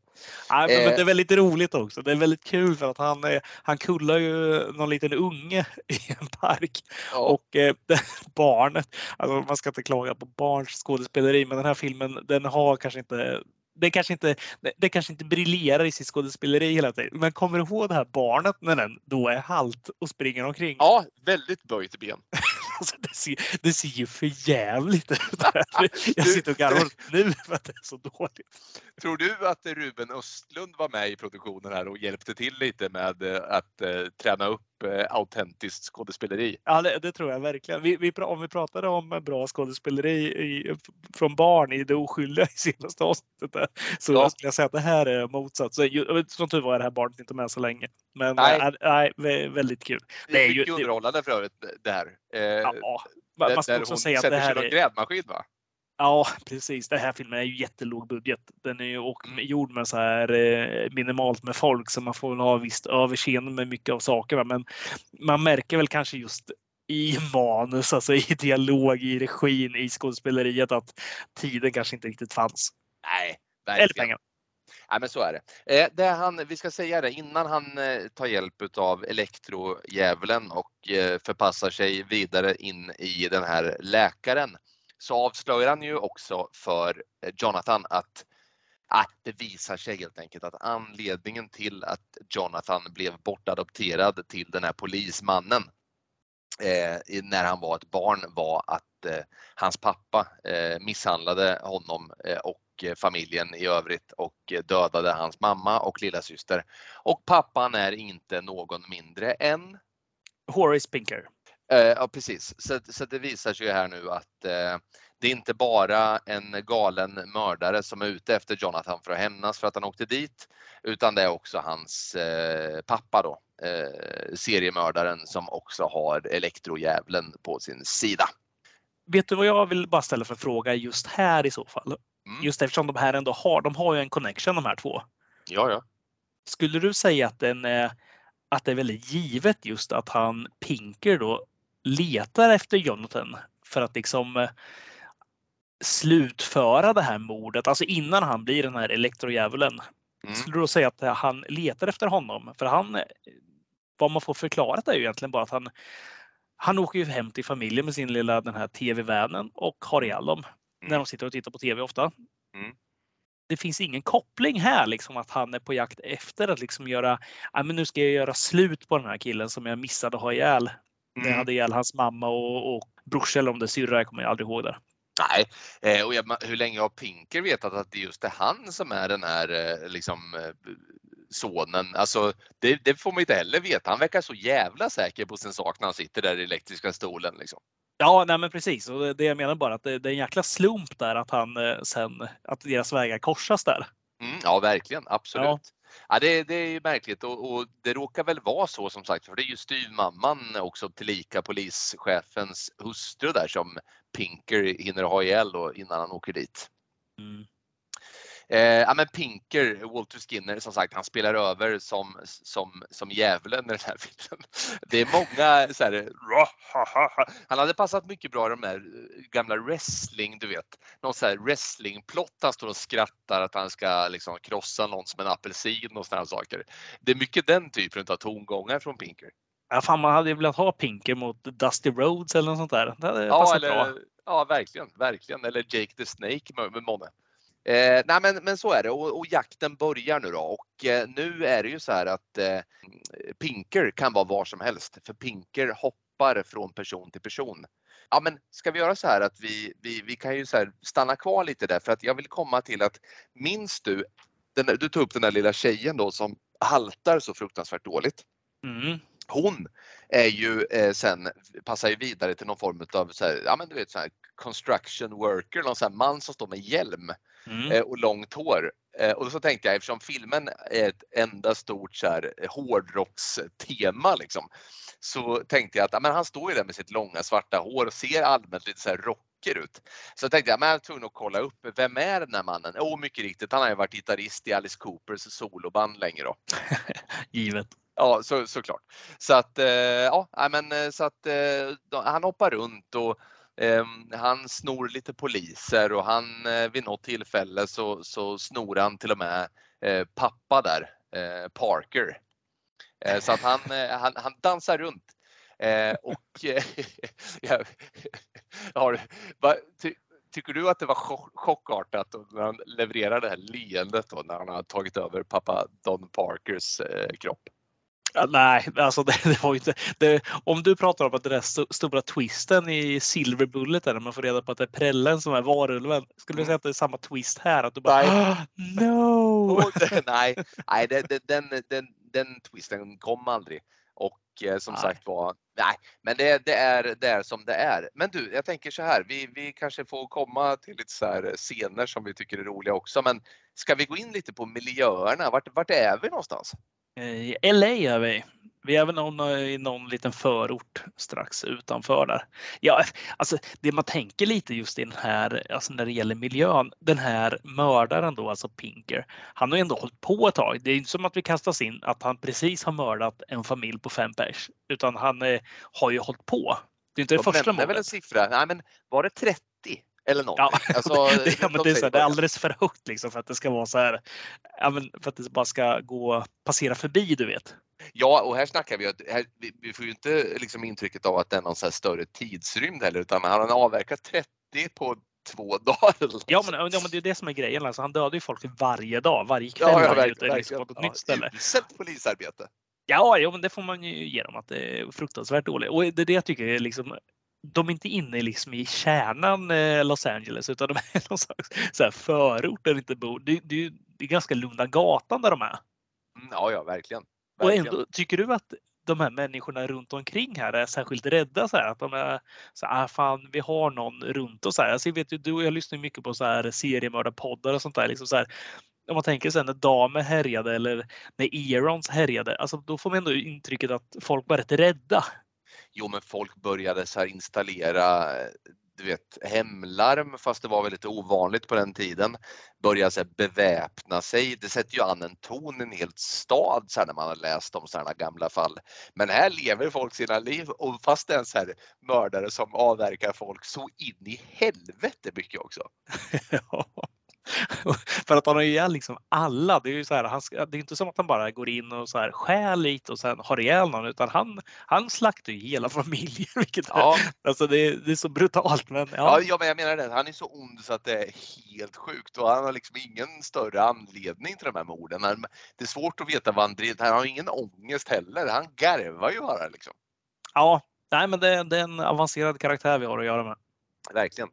Nej, men, eh. men, det är väldigt roligt också. Det är väldigt kul för att han, han kullar ju någon liten unge i en park. Ja. Och eh, barnet, alltså man ska inte klaga på barns skådespeleri, men den här filmen den har kanske inte det kanske inte, det kanske inte briljerar i sitt skådespeleri hela tiden. Men kommer du ihåg det här barnet när den då är halt och springer omkring? Ja, väldigt böjt ben. alltså, det, ser, det ser ju för jävligt ut. Jag sitter och garvar nu för att det är så dåligt. Tror du att Ruben Östlund var med i produktionen här och hjälpte till lite med eh, att uh, träna upp uh, autentiskt skådespeleri? Ja, det, det, tror jag verkligen. Vi, vi, om vi pratade om bra skådespeleri i, från barn i det oskyldiga i senaste avsnittet så ja. skulle jag säga att det här är motsatt. Så, som tur var är det här barnet inte med så länge. Men nej, äh, nej väldigt kul. Det är, det är mycket ju, underhållande för övrigt det här. Eh, ja, Man, man ska också säga att det här är... grävmaskin va? Ja, precis. Den här filmen är ju jättelåg budget. Den är ju mm. gjord med så här eh, minimalt med folk så man får väl ha visst överseende med mycket av sakerna. Men man märker väl kanske just i manus, alltså i dialog, i regin, i skådespeleriet att tiden kanske inte riktigt fanns. Nej, verkligen. Eller pengar. Nej, men så är det. Eh, det han, vi ska säga det innan han eh, tar hjälp av elektrodjävulen och eh, förpassar sig vidare in i den här läkaren så avslöjar han ju också för eh, Jonathan att att det visar sig helt enkelt att anledningen till att Jonathan blev bortadopterad till den här polismannen eh, när han var ett barn var att eh, hans pappa eh, misshandlade honom eh, och familjen i övrigt och dödade hans mamma och lilla syster. Och pappan är inte någon mindre än Horace Pinker. Eh, ja precis, så, så det visar sig här nu att eh, det är inte bara en galen mördare som är ute efter Jonathan för att hämnas för att han åkte dit, utan det är också hans eh, pappa då, seriemördaren som också har elektrojävlen på sin sida. Vet du vad jag vill bara ställa för fråga just här i så fall? Mm. Just eftersom de här ändå har, de har ju en connection de här två. Ja, ja. Skulle du säga att, den, att det är väldigt givet just att han Pinker då letar efter Jonathan för att liksom eh, slutföra det här mordet, alltså innan han blir den här elektrodjävulen. Mm. Skulle du säga att han letar efter honom? För han, eh, vad man får förklarat är ju egentligen bara att han, han åker ju hem till familjen med sin lilla den här tv-vänen och har ihjäl dem mm. när de sitter och tittar på tv ofta. Mm. Det finns ingen koppling här, liksom att han är på jakt efter att liksom göra, ja men nu ska jag göra slut på den här killen som jag missade att ha ihjäl Mm. Det hade ihjäl hans mamma och, och brorsa eller om det syrra, jag kommer aldrig ihåg det. Nej, eh, och jag, hur länge har Pinker vetat att det just är han som är den här eh, liksom eh, sonen? Alltså det, det, får man inte heller veta. Han verkar så jävla säker på sin sak när han sitter där i elektriska stolen. Liksom. Ja, nej men precis. Och det, det jag menar bara att det, det, är en jäkla slump där att han sen, att deras vägar korsas där. Mm, ja, verkligen. Absolut. Ja. Ja, det, det är ju märkligt och, och, det råkar väl vara så som sagt, för det är ju styvmamman också tillika polischefens hustru där som Pinker hinner ha ihjäl då innan han åker dit. Mm. Eh, ja, men Pinker, Walter Skinner, som sagt, han spelar över som, som, som djävulen i den här filmen. Det är många så här, Han hade passat mycket bra i de där eh, gamla wrestling, du vet. Någon så här wrestlingplott, han står och skrattar att han ska liksom krossa någon som en apelsin och sådana saker. Det är mycket den typen av tongångar från Pinker. Ja, fan, man hade ju velat ha Pinker mot Dusty Rhodes eller något sånt där. Det hade ja, eller, bra. Ja, verkligen, verkligen. Eller Jake the Snake med Måne. Eh, nej men, men så är det och, och, jakten börjar nu då och eh, nu är det ju så här att eh, Pinker kan vara var som helst för Pinker hoppar från person till person. Ja men ska vi göra så här att vi, vi, vi kan ju så stanna kvar lite där för att jag vill komma till att minns du, den, du tog upp den där lilla tjejen då som haltar så fruktansvärt dåligt. Mm. Hon är ju eh, sen passar ju vidare till någon form av så här, ja men du vet så här construction worker, någon här man som står med hjälm mm. Eh, och långt hår. Eh, och så tänkte jag eftersom filmen är ett enda stort så här, eh, hårdrockstema liksom, så tänkte jag att men han står ju där med sitt långa svarta hår och ser allmänt lite så här rocker ut. Så tänkte jag, men jag är tvungen att kolla upp, vem är den här mannen? Jo, oh, mycket riktigt, han har ju varit gitarrist i Alice Coopers soloband länge då. Givet. Ja, så, såklart. Så att, ja, men så att han hoppar runt och han snor lite poliser och han eh, vid något tillfälle så, så snor han till och med eh, pappa där, eh, Parker. Så att han, han, han dansar runt. och jag, har, ty, tycker du att det var chockartat när han levererade det här leendet då, när han har tagit över pappa Don Parkers kropp? Ja, nej, alltså det, det var inte. Det, om du pratar om att den där stora twisten i Silver Bullet där man får reda på att det är prällen som är varulven. Skulle du säga att det är samma twist här? Att du bara nej. no! nej, nej den, den, den, den twisten kom aldrig. Och eh, som nej. sagt var, nej, men det, det, är, det är som det är. Men du, jag tänker så här, vi, vi kanske får komma till lite så här scener som vi tycker är roliga också. Men ska vi gå in lite på miljöerna? Vart, vart är vi någonstans? I LA är vi. Vi är väl någon, i någon liten förort strax utanför där. Ja, alltså det man tänker lite just i den här, alltså när det gäller miljön, den här mördaren då, alltså Pinker. Han har ju ändå hållit på ett tag. Det är inte som att vi kastas in att han precis har mördat en familj på fem pers, utan han eh, har ju hållit på. Det är inte det De första nämnde väl en siffra? Nej, men var det 30 eller något? Ja, Alltså, det, ja, men de det, är så det är alldeles för högt liksom för att det ska vara så här. Ja, för att det bara ska gå passera förbi, du vet. Ja, och här snackar vi att vi, vi får ju inte liksom intrycket av att det är någon större tidsrymd heller, utan han har avverkat 30 på två dagar. något Ja, men, ja, men det är det som är grejen. Alltså, han dödar ju folk varje dag, varje kväll. ja, ja, han verkligen. liksom, på ett nytt Ja, ställe. Uselt polisarbete. Ja, jo, men det får man ju ge dem att det är fruktansvärt dåligt. Och det är det jag tycker är liksom. De är inte inne liksom i kärnan eh, Los Angeles utan de är någon slags så här förort där det inte bor. Det, det, det är ganska lugna gatan där de är. Mm, Ja, ja, verkligen. Och verkligen. ändå, tycker du att de här människorna runt omkring här är särskilt rädda? Så här, att de är så här, ah, fan, vi har någon runt oss. Här. Alltså, jag vet ju, du och jag lyssnar mycket på så här seriemördarpoddar och sånt där. Liksom så här, om man tänker sig när Damer härjade eller när Erons härjade, alltså, då får man ändå intrycket att folk var rätt rädda. Jo, men folk började så här installera du vet, hemlarm fast det var väldigt ovanligt på den tiden. Började så beväpna sig. Det sätter ju an en ton i en hel stad så här, när man har läst om sådana gamla fall. Men här lever folk sina liv och fast det är en så här mördare som avverkar folk så in i helvete mycket också. Ja. För att han har ju ihjäl liksom alla. Det är ju så här, han, det är inte som att han bara går in och så här stjäl lite och sen har ihjäl någon utan han, han slaktar ju hela familjen. Vilket Ja, Alltså det, är- det är så brutalt. Men ja. ja, ja men jag menar det. Han är så ond så att det är helt sjukt och han har liksom ingen större anledning till de här morden. Han, det är svårt att veta vad han driver. Han har ingen ångest heller. Han garvar ju bara liksom. ja. Nej, men det, det är en avancerad karaktär vi har att göra med. Verkligen.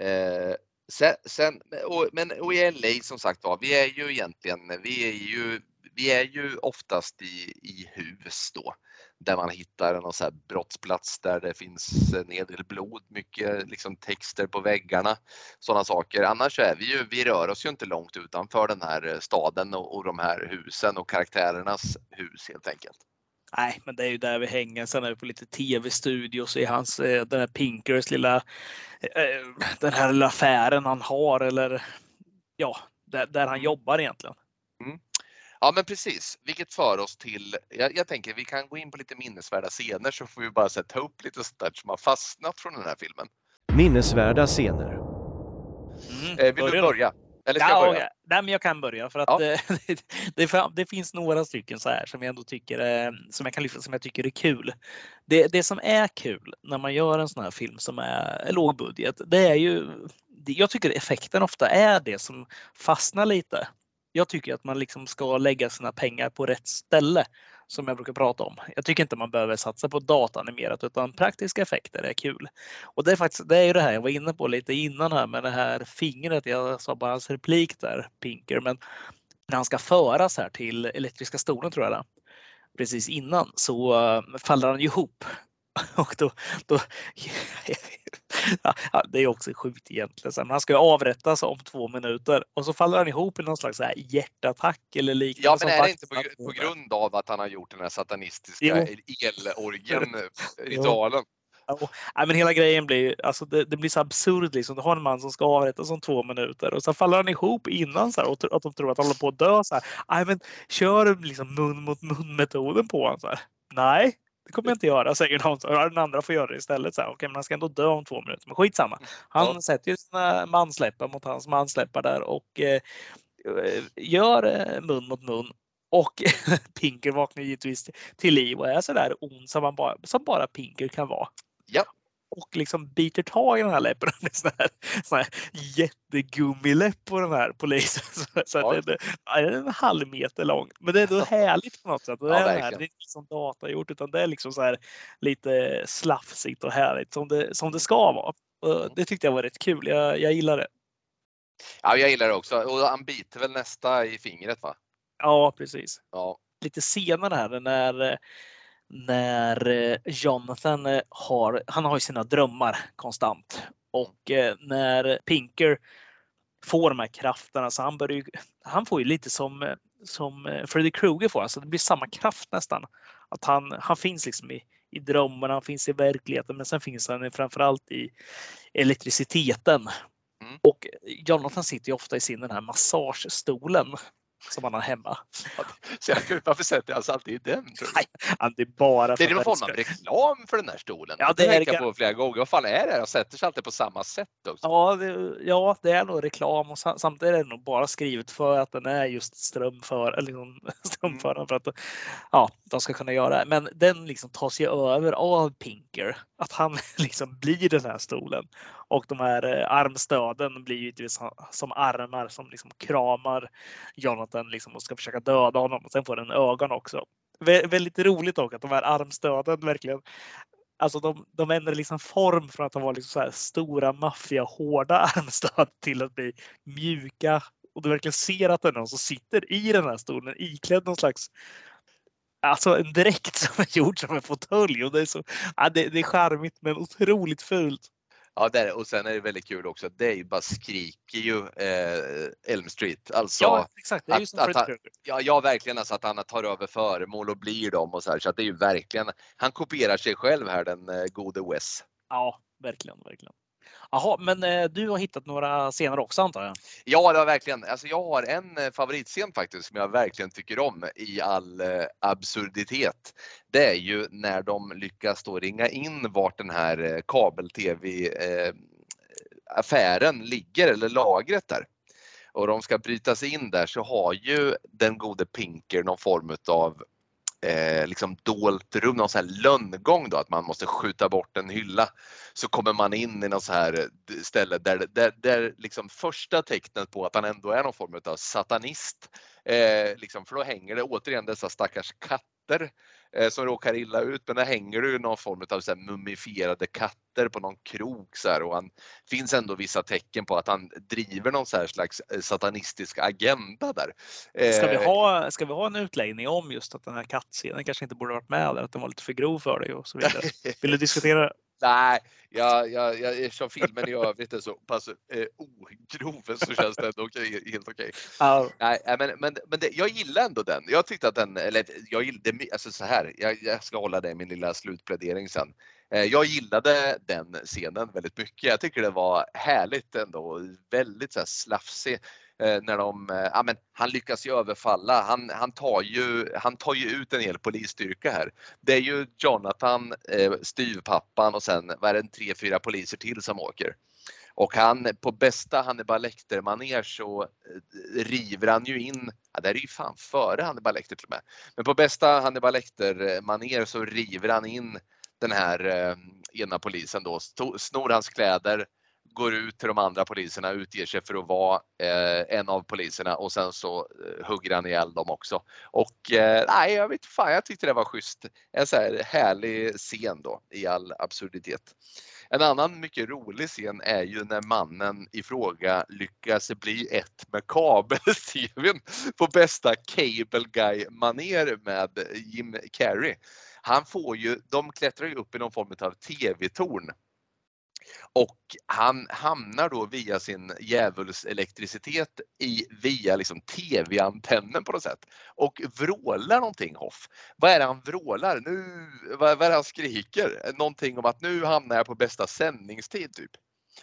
Eh, sen, sen, och, men och i LA som sagt var, vi är ju egentligen, vi är ju, vi är ju oftast i, i hus då. Där man hittar någon så här brottsplats där det finns en hel del blod, mycket liksom texter på väggarna, sådana saker. Annars så är vi ju, vi rör oss ju inte långt utanför den här staden och, och de här husen och karaktärernas hus helt enkelt. Nej, men det är ju där vi hänger. Sen är vi på lite tv-studios i hans, eh, den här Pinkers lilla, eh, den här lilla affären han har eller ja, där, där han jobbar egentligen. Ja men precis, vilket för oss till, jag, jag tänker vi kan gå in på lite minnesvärda scener så får vi bara så här, ta upp lite sånt där som har fastnat från den här filmen. Minnesvärda scener. Mm, Eh, vill du börja? Eller ska Ja, jag börja? Nej, men jag kan börja för att Ja. eh, det, det, det finns några stycken så här som jag ändå tycker eh, som jag kan lyfta som jag tycker är kul. Det, det som är kul när man gör en sån här film som är låg budget, det är ju. Jag tycker effekten ofta är det som fastnar lite. Jag tycker att man liksom ska lägga sina pengar på rätt ställe som jag brukar prata om. Jag tycker inte man behöver satsa på datanimerat utan praktiska effekter är kul. Och det är faktiskt det är ju det här jag var inne på lite innan här med det här fingret. Jag sa bara hans replik där, Pinker, men när han ska föras här till elektriska stolen tror jag det precis innan så eh, faller han ju ihop. Och då, då ja, det är också sjukt egentligen. Men han ska ju avrättas om två minuter och så faller han ihop i någon slags så här hjärtattack eller liknande. Ja men är det inte på, på grund av att han har gjort den här satanistiska Jo. elorgen, ritualen? Nej, men hela grejen blir, alltså det, det blir så absurd. Liksom. Du har en man som ska avrättas om två minuter och så faller han ihop innan så här, och att de tror att han håller på att dö. Så här. Men kör liksom mun mot mun metoden på honom. Så här. Nej, det kommer jag inte göra, säger någon. Så den andra får göra det istället. Så här. Okej, men han ska ändå dö om två minuter. Men skitsamma. Han Ja. sätter ju sina mansläppar mot hans mansläppar där och eh, eh, gör eh, mun mot mun. Och Pinker vaknar givetvis till liv och är så där ond som, bara, som bara Pinker kan vara. Ja. Och liksom biter tag i den här läppen. Det är sån här, sån här jättegummiläpp på den här polisen. Så, så Ja. den är en halv meter lång. Men det är ändå härligt på något sätt. Det, Ja, är det, är inte som datagjort utan det är liksom så här lite slafsigt och härligt som det, som det ska vara. Och Mm. det tyckte jag var rätt kul. Jag, jag gillar det. Ja jag gillar det också och han biter väl nästa i fingret va? Ja, precis. Ja. lite senare här när, när eh, Jonathan eh, har, han har ju sina drömmar konstant. Och eh, när Pinker får de här krafterna så han börjar ju, han får ju lite som, som Freddy Krueger får, alltså det blir samma kraft nästan. Att han, han finns liksom i, i drömmarna, han finns i verkligheten, men sen finns han framförallt i elektriciteten. Mm. Och Jonathan sitter ju ofta i sin den här massagestolen som han har hemma. Så jag, varför sätter han sig alltid i den? Nej, han- det är bara Det är för att form av reklam för den här stolen. Ja, det det är jag på flera gånger. Vad fan är det? Han sätter sig alltid på samma sätt också. Ja det, ja, det är nog reklam och sam- samtidigt är det nog bara skrivet för att den är just strömför, eller liksom, strömföraren för att ja, de ska kunna göra det. Men den liksom tas ju över av Pinker. Att han liksom blir den här stolen. Och de här eh, armstöden blir ju givetvis som, armar som liksom kramar Jonathan liksom och ska försöka döda honom. Och sen får den ögon också. Vä väldigt roligt dock att de här armstöden verkligen Alltså de, de ändrar liksom form från att de var liksom stora maffiga hårda armstöd till att bli mjuka. Och du verkligen ser att det är någon som sitter i den här stolen iklädd någon slags Alltså en dräkt som är gjord som en fåtölj. Och det, är så, ja, det, det är charmigt men otroligt fult. Ja, där, och sen är det väldigt kul också att Dave bara skriker ju eh, Elm Street. Alltså, Ja, exakt. Det är ju att- som att han- ja, ja, verkligen alltså att han tar över föremål och blir dem och så här. Så att det är ju verkligen, han kopierar sig själv här den eh, gode Wes. Ja, verkligen, verkligen. Jaha, men eh, du har hittat några scener också antar jag? Ja, det var verkligen. Alltså jag har en eh, favoritscen faktiskt som jag verkligen tycker om i all eh, absurditet. Det är ju när de lyckas då ringa in vart den här eh, kabel-tv eh, affären ligger eller lagret där. Och de ska bryta sig in där så har ju den gode Pinker någon form av eh, liksom dolt rum, någon sån här lönngång då, att man måste skjuta bort en hylla. Så kommer man in i något så här eh, ställe där, där, där liksom första tecknet på att han ändå är någon form av satanist. Eh, liksom, för då hänger det återigen dessa stackars katter som råkar illa ut. Men där hänger det ju någon form av så mumifierade katter på någon krok så här, och han finns ändå vissa tecken på att han driver någon så här slags eh, satanistisk agenda där. Ska vi, Eh, ha, ska vi ha en utläggning om just att den här kattscenen kanske inte borde varit med där, att den var lite för grov för dig och så vidare? Vill du diskutera? Nej, jag, jag, jag, eftersom filmen i övrigt är så pass eh, ogrov så känns det ändå okej, helt okej. Nej, nej, men, men, men det, jag gillar ändå den. Jag tyckte att den, eller jag gillade, alltså så här, jag, jag ska hålla det i min lilla slutplädering sen. Eh, Jag gillade den scenen väldigt mycket. Jag tycker det var härligt ändå, väldigt så här slafsig. Eh, när de, eh, ja, men han lyckas ju överfalla. Han, han, tar ju, han tar ju ut en hel polisstyrka här. Det är ju Jonathan, eh, styvpappan och sen vad är det, tre, fyra poliser till som åker. Och han på bästa Hannibal Lecter-manér så eh, river han ju in, ja det här är ju fan före Hannibal Lecter till och med, men på bästa Hannibal Lecter-manér så river han in den här eh, ena polisen då, snor hans kläder, går ut till de andra poliserna, utger sig för att vara eh, en av poliserna och sen så eh, hugger han ihjäl dem också. Och eh, nej, jag vet fan, jag tyckte det var schysst. En så här härlig scen då i all absurditet. En annan mycket rolig scen är ju när mannen i fråga lyckas bli ett med kabel-tvn på bästa cable guy-manér med Jim Carrey. Han får ju, de klättrar ju upp i någon form av tv-torn och han hamnar då via sin djävulselektricitet i, via liksom tv-antennen på något sätt och vrålar någonting Hoff. Vad är det han vrålar? Nu, vad, vad är det han skriker? Någonting om att nu hamnar jag på bästa sändningstid typ.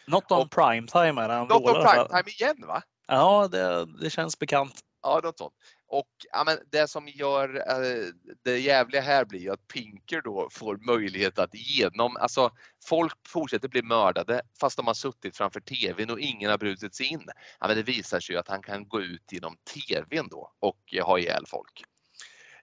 Not on Och- prime time är det han Något om vrålar. prime time igen va? Ja, det, det känns bekant. Ja, något sånt. Och ja, men det som gör eh, det jävliga här blir ju att Pinker då får möjlighet att genom, alltså folk fortsätter bli mördade fast de har suttit framför tvn och ingen har brutit sig in. Ja, men det visar sig ju att han kan gå ut genom tvn då och ha ihjäl folk.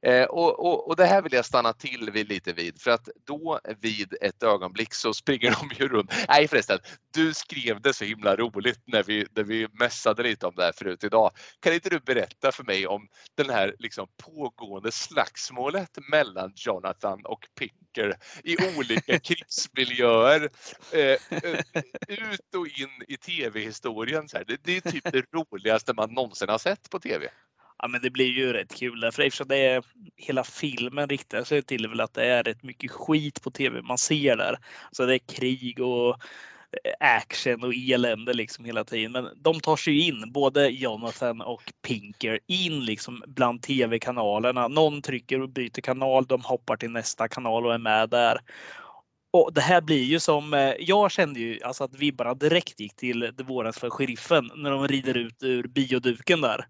Eh, och, och, och det här vill jag stanna till vid lite vid för att då vid ett ögonblick så springer de ju runt. Nej förresten, du skrev det så himla roligt när vi, när vi mässade lite om det här förut idag. Kan inte du berätta för mig om den här liksom pågående slagsmålet mellan Jonathan och Pinker i olika krigsmiljöer eh, eh, ut och in i tv-historien. Det, det är typ det roligaste man någonsin har sett på tv. Ja, men det blir ju rätt kul där, för eftersom det är hela filmen riktar sig till väl att det är rätt mycket skit på tv man ser där. Så det är krig och eh, action och elände liksom hela tiden. Men de tar sig in, både Jonathan och Pinker, in liksom bland tv-kanalerna. Någon trycker och byter kanal, de hoppar till nästa kanal och är med där. Och det här blir ju som, eh, jag kände ju alltså att vibbarna direkt gick till Det våras för sheriffen när de rider ut ur bioduken där.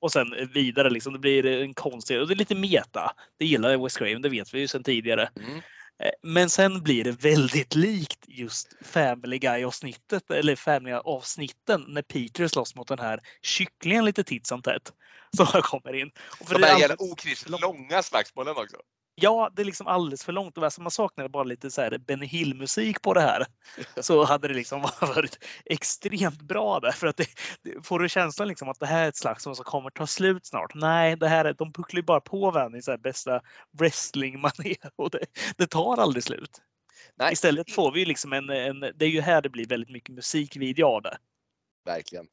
Och sen vidare liksom. Det blir en konstig, och det är lite meta. Det gillar Wes Craven, det vet vi ju sedan tidigare. Mm. Eh, Men sen blir det väldigt likt just Family Guy avsnittet eller Family avsnitten när Peter slåss mot den här kycklingen lite titt som tätt. Som kommer in. Och för De här jävla okritiskt långa slagsmålen också. Ja, det är liksom alldeles för långt. Och alltså man saknade bara lite så här Benny Hill-musik på det här. Så hade det liksom varit extremt bra där. För att det, får du känslan liksom att det här är ett slagsmål som kommer ta slut snart. Nej, det här är, de pucklar ju bara på varandra i så här bästa wrestlingmanér och det, det tar aldrig slut. Nej, Istället får vi liksom en, en, det är ju här det blir väldigt mycket musikvideo av det. Verkligen.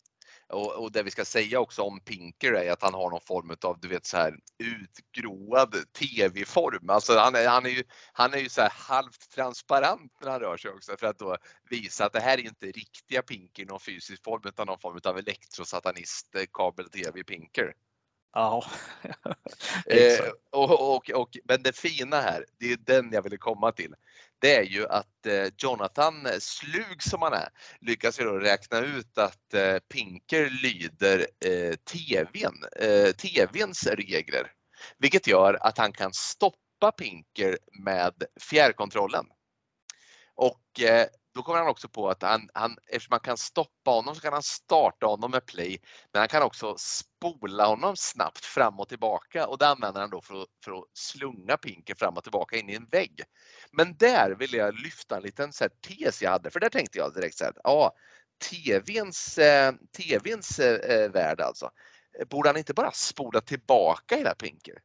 Och, och det vi ska säga också om Pinker är att han har någon form av, du vet så här utgroad tv-form. Alltså han är, han är ju, han är ju så här halvt transparent när han rör sig också för att då visa att det här är inte riktiga Pinker i någon fysisk form utan någon form av elektrosatanist eh, kabel-tv Pinker. Ja. Eh, och, och, och, men det fina här, det är den jag ville komma till. Det är ju att eh, Jonathan, eh, slug som han är, lyckas ju då räkna ut att eh, Pinker lyder eh, TVn, eh, TVns regler. Vilket gör att han kan stoppa Pinker med fjärrkontrollen. Och eh, då kommer han också på att han, han, eftersom man kan stoppa honom så kan han starta honom med play. Men han kan också spola honom snabbt fram och tillbaka och det använder han då för att, för att slunga Pinker fram och tillbaka in i en vägg. Men där vill jag lyfta en liten så här tes jag hade, för där tänkte jag direkt så här, ja, TVns, eh, TVns eh, eh, värld alltså. Borde han inte bara spola tillbaka hela Pinker?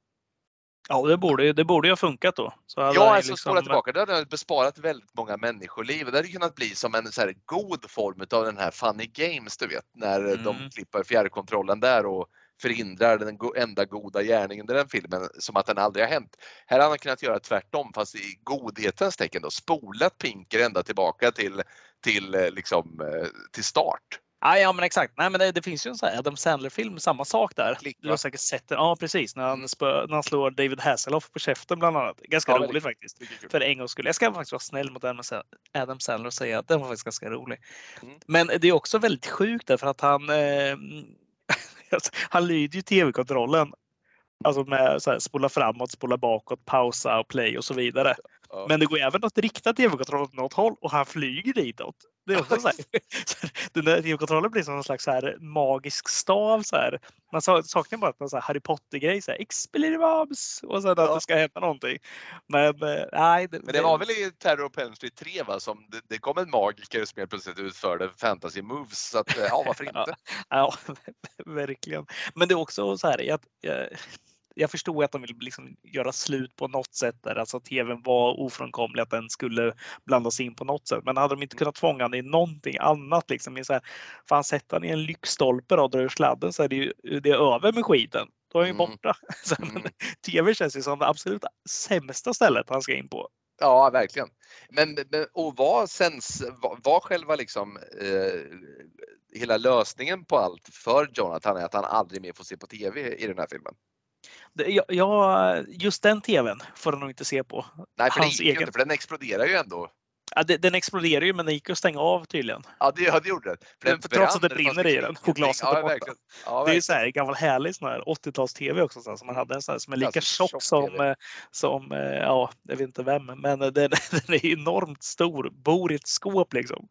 Ja, det borde, det borde ju ha funkat då. Så Ja, alltså spola liksom- tillbaka. Det hade besparat väldigt många människoliv. Det hade kunnat bli som en så här god form av den här Funny Games, du vet, när Mm. de klipper fjärrkontrollen där och förhindrar den enda goda gärningen i den filmen som att den aldrig har hänt. Här hade han kunnat göra tvärtom fast i godhetens tecken då spolat Pinker ända tillbaka till, till, eh, liksom, eh, till start. Ja, ja men exakt. Nej, men det, det finns ju en sån Adam Sandler-film, samma sak där. Klick, du har säkert sett den. Ja, precis. När han, spö, när han slår David Hasselhoff på käften bland annat. Ganska Ja, roligt väldigt- faktiskt. Kul. För en gångs skull. Jag ska faktiskt vara snäll mot Adam Sandler och säga att den var faktiskt ganska rolig. Mm. Men det är också väldigt sjukt därför att han, eh, han lyder ju tv-kontrollen. Alltså med så här, spola framåt, spola bakåt, pausa och play och så vidare. Ja. Men det går även att rikta tv-kontrollen åt något håll och han flyger ditåt. Det är också så här, den där tv-kontrollen blir som en slags så här magisk stav. Så här. Man sa- saknar bara att så här Harry Potter-grej. Expelliarmus! Och sen att Ja. det ska hända någonting. Men eh, nej. Men det var väl i Terror på Elm Street 3 va, som det, det kom en magiker som helt plötsligt utförde fantasy moves. Så att, eh, ja, varför Ja. inte? Ja, verkligen. Men det är också så här. Jag, jag, förstod att de ville liksom göra slut på något sätt där. Alltså att tvn var ofrånkomlig, att den skulle blandas in på något sätt. Men hade de inte kunnat fånga den i någonting annat liksom. I så här, fan sätta den i en lyktstolpe och dra ur sladden så är det ju det är över med skiten. Då är han ju Mm. borta. Mm. men, tv känns ju som det absolut sämsta stället han ska in på. Ja, verkligen. Men, men och vad sens, var, var själva liksom eh, hela lösningen på allt för Jonathan är att han aldrig mer får se på TV i den här filmen? Det- Ja, just den tvn får han nog inte se på. Nej, för det Hans gick ju egen. inte, för den exploderar ju ändå. Ja, det- den exploderar ju men den gick att stänga av tydligen. Ja, det, ja, det gjorde den. För den För trots att det brinner i den och glaset är ja, borta. verkligen. Ja, Det är ju så här, gammal härlig sån här 80-tals-tv också så här, som man hade en sån här som är lika Alltså, tjock tjock som, eh, som eh, ja, jag vet inte vem, men eh, den, den är enormt stor, bor i ett skåp liksom.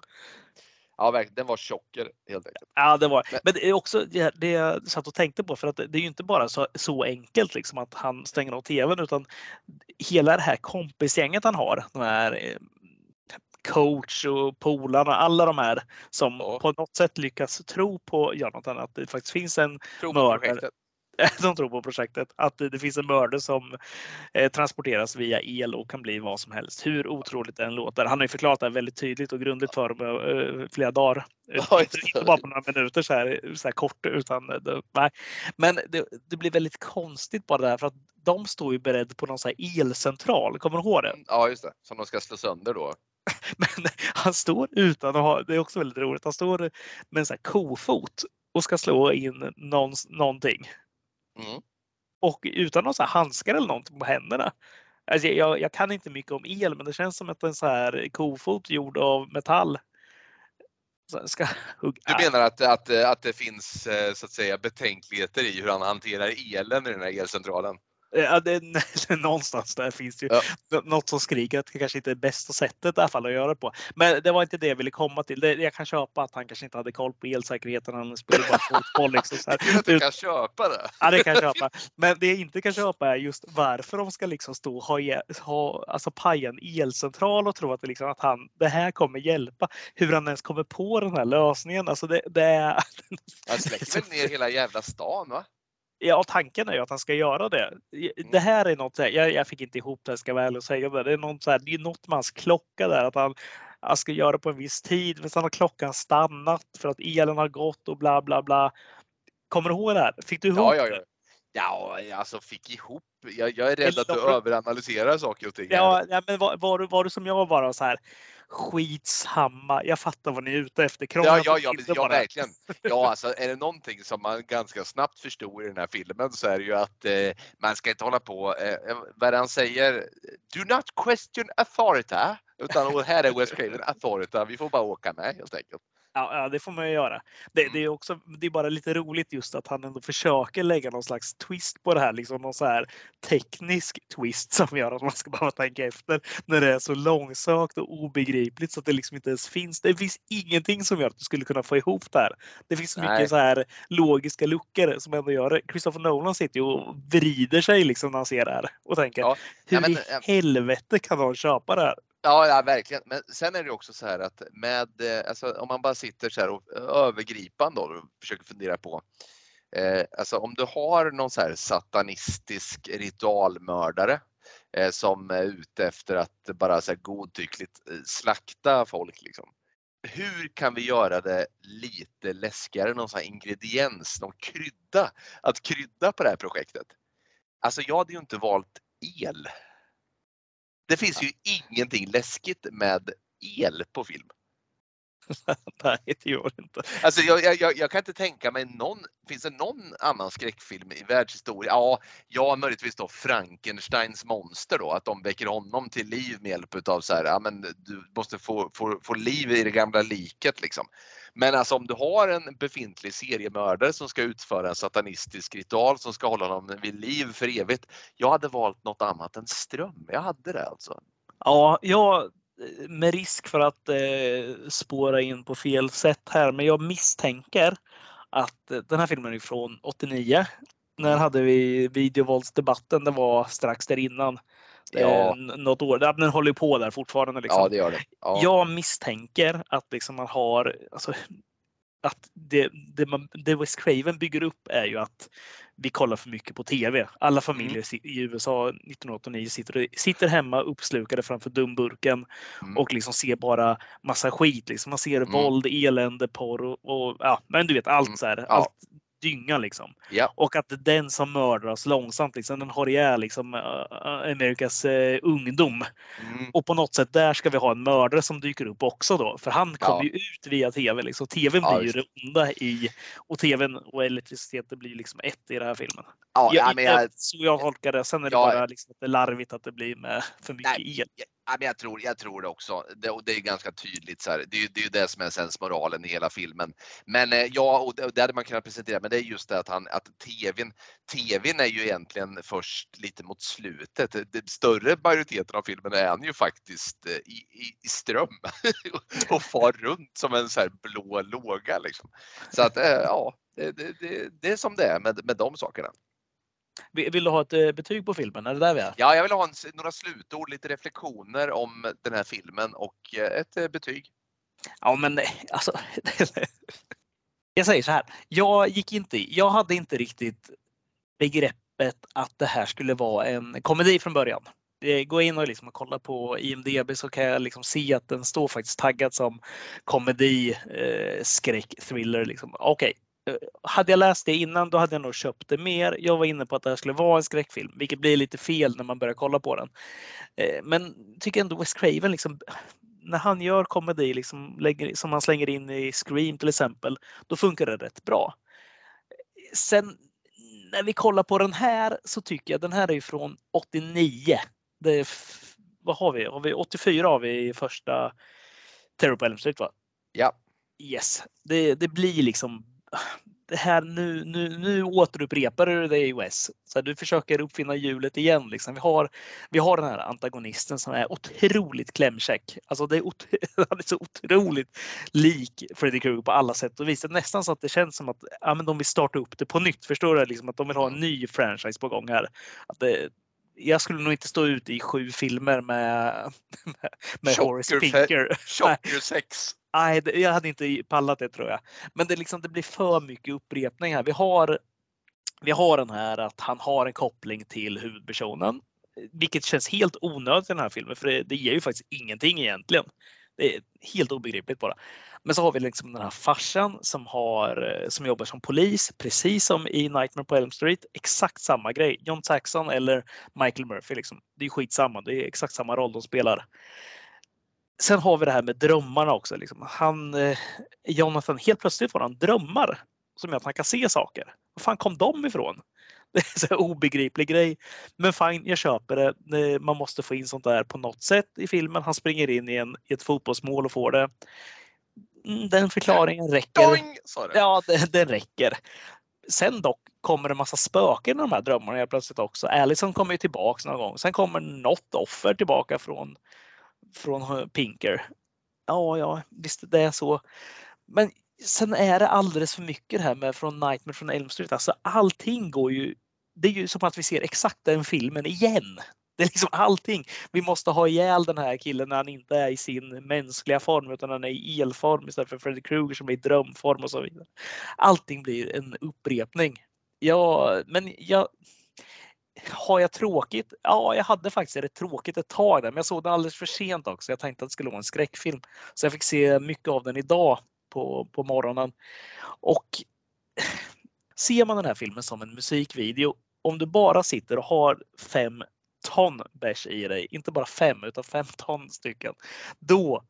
Ja, verkligen. Den var tjocker helt enkelt. Ja, det var. Men- det är också det, det jag satt och tänkte på för att det, är ju inte bara så, så enkelt liksom att han stänger av tvn utan hela det här kompisgänget han har, de här eh, coach och polarna, alla de här som Ja. på något sätt lyckas tro på Jonathan att det faktiskt finns en Mördare. som tror på projektet. Att det, det finns en mördare som eh, transporteras via el och kan bli vad som helst. Hur otroligt det än låter. Han har ju förklarat det här väldigt tydligt och grundligt för dem eh, flera dagar. Eh, Ja, inte, det. bara på några minuter så här, så här kort. Utan, eh, det, nej. Men det, det blir väldigt konstigt bara där för att de står ju beredd på någon så här elcentral. Kommer du ihåg det? Ja, just det. Som de ska slå sönder då. Men han står utan att ha, det är också väldigt roligt, han står med en sån här kofot och ska slå in någon, någonting. Mm. Och utan några handskar eller någonting på händerna. Alltså jag, jag kan inte mycket om el, men det känns som att en så här kofot gjord av metall ska hugga. Du menar att, att, att det finns eh, så att säga betänkligheter i hur han hanterar elen i den här elcentralen? Ja, det, någonstans där finns det ju Ja. något som skriker att det kanske inte är bästa sättet i alla fall att göra det på. Men det var inte det jag ville komma till. Det, jag kan köpa att han kanske inte hade koll på elsäkerheten. Han spelade bara fotboll. Liksom, så här. Att du kan köpa det. Ja, det kan jag köpa. Men det jag inte kan köpa är just varför de ska liksom stå och ha, ha alltså paja en elcentral och tro att, det liksom, att han, det här kommer hjälpa. Hur han ens kommer på den här lösningen. Alltså det, det är... Han släcker väl ner hela jävla stan va? Ja, tanken är ju att han ska göra det. Det här är något, jag, jag fick inte ihop det, ska jag vara ärlig och säga det. Det är, något så här, det är något med hans klocka där, att han, han ska göra det på en viss tid, men sen har klockan stannat för att elen har gått och bla bla bla. Kommer du ihåg det här? Fick du ihop Ja, ja, det? ja. Ja, jag alltså fick ihop. Jag, jag är rädd Eller att du överanalyserar saker och ting. Ja, ja, men var, var, du, var du som jag bara så här skitsamma, jag fattar vad ni är ute efter. Krångla Ja, ja, ja, ja, bara. verkligen. Ja, alltså är det någonting som man ganska snabbt förstod i den här filmen så är det ju att eh, man ska inte hålla på, eh, vad är det han säger? Do not question authority. Utan här är West Craven authority. Vi får bara åka med helt enkelt. Ja, det får man ju göra. Det, Mm. det, är också, det är bara lite roligt just att han ändå försöker lägga någon slags twist på det här. Liksom någon så här teknisk twist som gör att man ska bara tänka efter när det är så långsökt och obegripligt så att det liksom inte ens finns. Det finns ingenting som gör att du skulle kunna få ihop det här. Det finns så Nej. mycket så här logiska luckor som ändå gör det. Christopher Nolan sitter ju och vrider sig liksom när han ser det här och tänker Ja, hur ja, men, i helvete kan någon köpa det här? Ja, ja, verkligen. Men sen är det också så här att med, eh, alltså, om man bara sitter så här och eh, övergripande och försöker fundera på, eh, alltså om du har någon så här satanistisk ritualmördare eh, som är ute efter att bara så här godtyckligt eh, slakta folk liksom. Hur kan vi göra det lite läskigare, någon sån här ingrediens, någon krydda, att krydda på det här projektet? Alltså jag hade ju inte valt el. Det finns ju ingenting läskigt med el på film. Nej, det gör det inte. Alltså jag, jag- jag, kan inte tänka mig någon, finns det någon annan skräckfilm i världshistorien? Ja, ja möjligtvis då Frankensteins monster då, att de väcker honom till liv med hjälp utav så här, ja men du måste få, få, få liv i det gamla liket liksom. Men alltså om du har en befintlig seriemördare som ska utföra en satanistisk ritual som ska hålla honom vid liv för evigt. Jag hade valt något annat än ström. Jag hade det alltså. Ja, jag med risk för att eh, spåra in på fel sätt här, men jag misstänker att eh, den här filmen är från 89. När hade vi videovåldsdebatten? Det var strax där innan. Ja. Eh, något år. Den håller på där fortfarande. Liksom. Ja, det gör det. Ja. Jag misstänker att liksom man har alltså, att det, det, man, det Wes Craven bygger upp är ju att vi kollar för mycket på tv. Alla familjer si- i USA 1989 sitter, sitter hemma uppslukade framför dumburken Mm. och liksom ser bara massa skit. Liksom. Man ser Mm. våld, elände, porr och, och ja, men du vet allt Mm. så här. Allt dynga liksom. Ja. Och att den som mördar oss långsamt, liksom, den har ihjäl liksom, uh, Amerikas eh, ungdom. Mm. Och på något sätt där ska vi ha en mördare som dyker upp också då. För han kommer Ja. ju ut via tv. Liksom. TVn Ja, blir ju det onda i och tvn och elektricitet det blir liksom ett i den här filmen. Ja, jag, ja, men jag, Så jag tolkar det. Sen är det bara liksom att det är larvigt att det blir med för mycket Nej, el. Ja, men jag, tror, jag tror det också. Det, och det är ganska tydligt. Så här. Det, är, ju- det är ju det som är sensmoralen i hela filmen. Men eh, ja, och det, och det hade man kunnat presentera. Men det är just det att, han, att tvn, tvn är ju egentligen först lite mot slutet. Den större majoriteten av filmen är han ju faktiskt eh, i, i, i ström och far runt som en så här blå låga. Liksom. Så att eh, ja, det, det, det, det är som det är med, med de sakerna. Vill du ha ett eh, betyg på filmen? Är det där vi är? Ja, jag vill ha en, några slutord, lite reflektioner om den här filmen och eh, ett eh, betyg. Ja, men alltså. jag säger så här. Jag gick inte. Jag hade inte riktigt begreppet att det här skulle vara en komedi från början. Gå in och liksom kolla på IMDB så kan jag liksom se att den står faktiskt taggad som komedi, eh, skräck, thriller. Liksom. Okej, eh, hade jag läst det innan då hade jag nog köpt det mer. Jag var inne på att det här skulle vara en skräckfilm, vilket blir lite fel när man börjar kolla på den. Eh, men tycker ändå Wes Craven liksom när han gör komedi liksom, lägger, som han slänger in i Scream till exempel, då funkar det rätt bra. Sen när vi kollar på den här så tycker jag den här är från 89. Det är, vad har vi? Har vi 84 har vi första Terror på Elm Street va? Ja. Yes, det, det blir liksom det här nu, nu, nu återupprepar du det i OS. Så du försöker uppfinna hjulet igen. Liksom. Vi, har, vi har den här antagonisten som är otroligt klämkäck. Alltså det är, ot är så otroligt lik Freddy Krueger på alla sätt och vis. Det är nästan så att det känns som att ja, men de vill starta upp det på nytt. Förstår du? Liksom att de vill ha en ny franchise på gång här. Att det, jag skulle nog inte stå ut i sju filmer med, med, med Horace Pinker. Chocker 6. Nej, jag hade inte pallat det tror jag. Men det, liksom, det blir för mycket upprepning här. Vi har, vi har den här att han har en koppling till huvudpersonen. Vilket känns helt onödigt i den här filmen för det, det ger ju faktiskt ingenting egentligen. Det är helt obegripligt bara. Men så har vi liksom den här farsan som, har, som jobbar som polis, precis som i Nightmare på Elm Street. Exakt samma grej. John Saxon eller Michael Murphy. Liksom. Det är skitsamma. Det är exakt samma roll de spelar. Sen har vi det här med drömmarna också. Liksom. Han, eh, Jonathan, helt plötsligt får han drömmar som gör att han kan se saker. Var fan kom de ifrån? Det är en obegriplig grej. Men fine, jag köper det. Man måste få in sånt där på något sätt i filmen. Han springer in i, en, i ett fotbollsmål och får det. Mm, den förklaringen räcker. Doing, ja, den, den räcker. Sen dock kommer det en massa spöken i de här drömmarna helt plötsligt också. Allison kommer ju tillbaks någon gång. Sen kommer något offer tillbaka från från Pinker. Ja, ja, visst det är så. Men sen är det alldeles för mycket det här med från Nightmare från Elm Street. Alltså allting går ju. Det är ju som att vi ser exakt den filmen igen. Det är liksom allting. Vi måste ha ihjäl den här killen när han inte är i sin mänskliga form utan han är i elform istället för Freddy Krueger som är i drömform och så vidare. Allting blir en upprepning. Ja, men jag, har jag tråkigt? Ja, jag hade faktiskt det tråkigt ett tag där, men jag såg den alldeles för sent också. Jag tänkte att det skulle vara en skräckfilm. Så jag fick se mycket av den idag på, på morgonen. Och ser man den här filmen som en musikvideo, om du bara sitter och har fem ton bärs i dig, inte bara fem utan fem ton stycken, då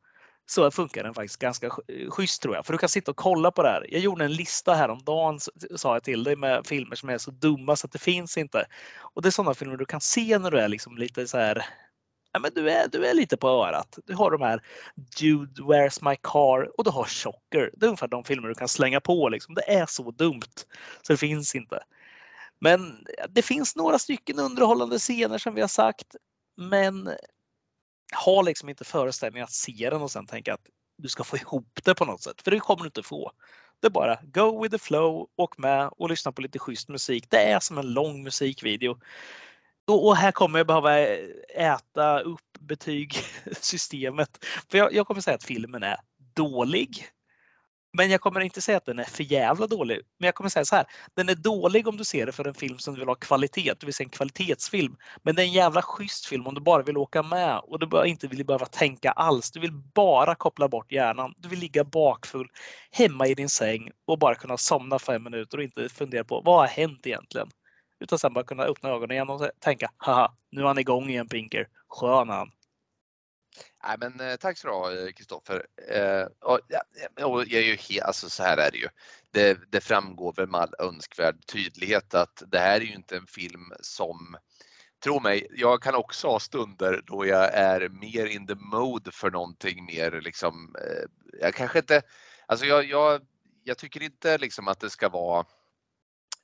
så funkar den faktiskt ganska schysst tror jag. För du kan sitta och kolla på det här. Jag gjorde en lista häromdagen, sa jag till dig, med filmer som är så dumma så att det finns inte. Och det är sådana filmer du kan se när du är liksom lite så här Ja, men du, är, du är lite på örat. Du har de här Jude, Where's My Car och du har Chocker. Det är ungefär de filmer du kan slänga på. Liksom. Det är så dumt så det finns inte. Men det finns några stycken underhållande scener som vi har sagt. Men ha liksom inte föreställningen att se den och sen tänka att du ska få ihop det på något sätt. För det kommer du inte få. Det är bara go with the flow, åk med och lyssna på lite schysst musik. Det är som en lång musikvideo. Och här kommer jag behöva äta upp betygsystemet. För jag, jag kommer säga att filmen är dålig. Men jag kommer inte säga att den är för jävla dålig. Men jag kommer säga så här. Den är dålig om du ser det för en film som du vill ha kvalitet. det vill säga en kvalitetsfilm. Men det är en jävla schysst film om du bara vill åka med och du inte vill behöva tänka alls. Du vill bara koppla bort hjärnan. Du vill ligga bakfull hemma i din säng och bara kunna somna fem minuter och inte fundera på vad har hänt egentligen? Utan sen bara kunna öppna ögonen igen och tänka haha, nu är han igång igen Pinker. Skön han. Nej, men eh, tack så du ha eh, Kristoffer. Eh, och, och jag är ju helt, alltså så här är det ju. Det, det, framgår väl med all önskvärd tydlighet att det här är ju inte en film som Tro mig, jag kan också ha stunder då jag är mer in the mode för någonting mer liksom. Eh, jag kanske inte, alltså jag, jag, jag tycker inte liksom att det ska vara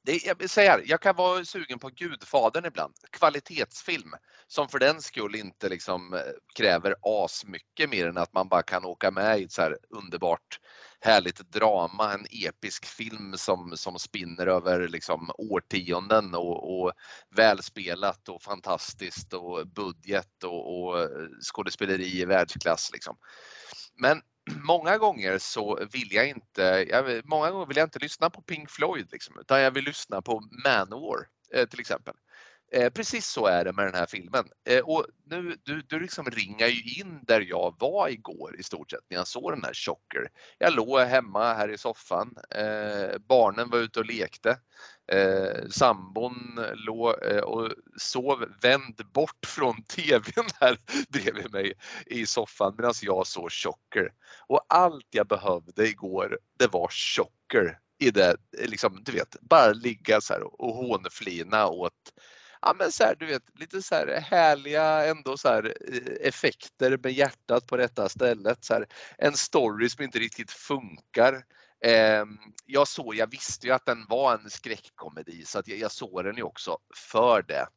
det, jag här, jag kan vara sugen på Gudfadern ibland. Kvalitetsfilm som för den skull inte liksom eh, kräver as mycket mer än att man bara kan åka med i ett så här underbart härligt drama, en episk film som, som spinner över liksom årtionden och, och välspelat och fantastiskt och budget och, och eh, skådespeleri i världsklass. Liksom. Men många gånger så vill jag inte, jag, många gånger vill jag inte lyssna på Pink Floyd liksom, utan jag vill lyssna på Manowar eh, till exempel. Eh, precis så är det med den här filmen. Eh, och nu, du, du liksom ringar ju in där jag var igår i stort sett när jag såg den här Chocker. Jag låg hemma här i soffan. Eh, barnen var ute och lekte. Eh, sambon låg eh, och sov vänd bort från TVn här bredvid mig i soffan medan jag såg Chocker. Och allt jag behövde igår, det var Chocker i det, liksom, du vet, bara ligga så här och hånflina åt ja, men så här, du vet, lite så här härliga ändå så här, eh, effekter med hjärtat på detta stället. Så här, en story som inte riktigt funkar. Eh, jag, såg, jag visste ju att den var en skräckkomedi så att jag, jag såg den ju också för det.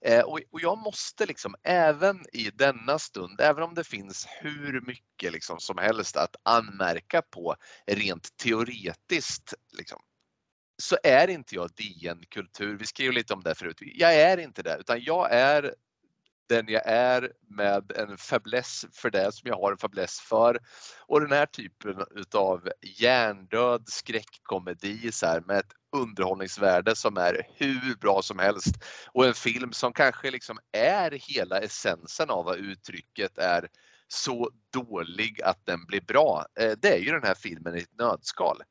Eh, och, och, jag måste liksom även i denna stund, även om det finns hur mycket liksom som helst att anmärka på rent teoretiskt, liksom, så är inte jag DN-kultur. Vi skrev lite om det förut. Jag är inte det, utan jag är den jag är med en fäbless för det som jag har en fäbless för. Och den här typen utav hjärndöd skräckkomedi så här, med ett underhållningsvärde som är hur bra som helst och en film som kanske liksom är hela essensen av vad uttrycket är så dålig att den blir bra. Eh, det är ju den här filmen i ett nödskal.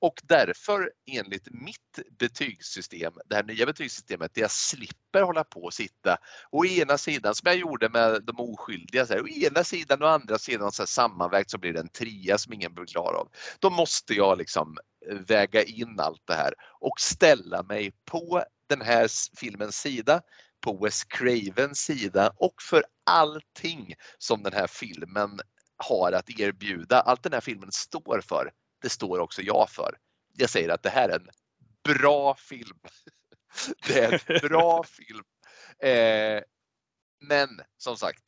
Och därför enligt mitt betygssystem, det här nya betygssystemet, där jag slipper hålla på och sitta å ena sidan som jag gjorde med de oskyldiga, så här, å ena sidan och andra sidan så här, sammanvägt så blir det en trea som ingen blir klar av. Då måste jag liksom eh, väga in allt det här och ställa mig på den här filmens sida på Wes Cravens sida och för allting som den här filmen har att erbjuda. Allt den här filmen står för det står också jag för. Jag säger att det här är en bra film. Det är en bra film. Eh, men som sagt,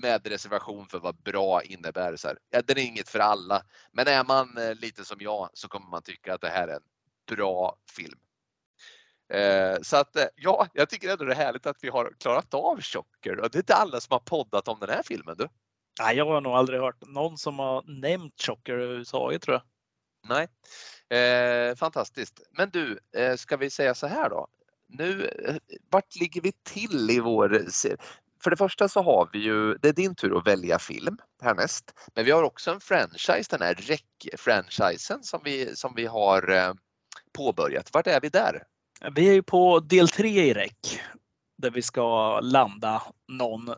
med reservation för vad bra innebär. Så här. Ja, den är inget för alla, men är man eh, lite som jag så kommer man tycka att det här är en bra film. Eh, så att eh, ja, jag tycker ändå det är härligt att vi har klarat av Chocker och det är inte alla som har poddat om den här filmen. Du. Nej, jag har nog aldrig hört någon som har nämnt Chocker överhuvudtaget tror jag. Nej, eh, fantastiskt. Men du, eh, ska vi säga så här då? Nu, eh, vart ligger vi till i vår... serie? För det första så har vi ju, det är din tur att välja film härnäst. Men vi har också en franchise, den här REC-franchisen som vi, som vi har eh, påbörjat. Vart är vi där? Vi är ju på del tre i REC där vi ska landa någon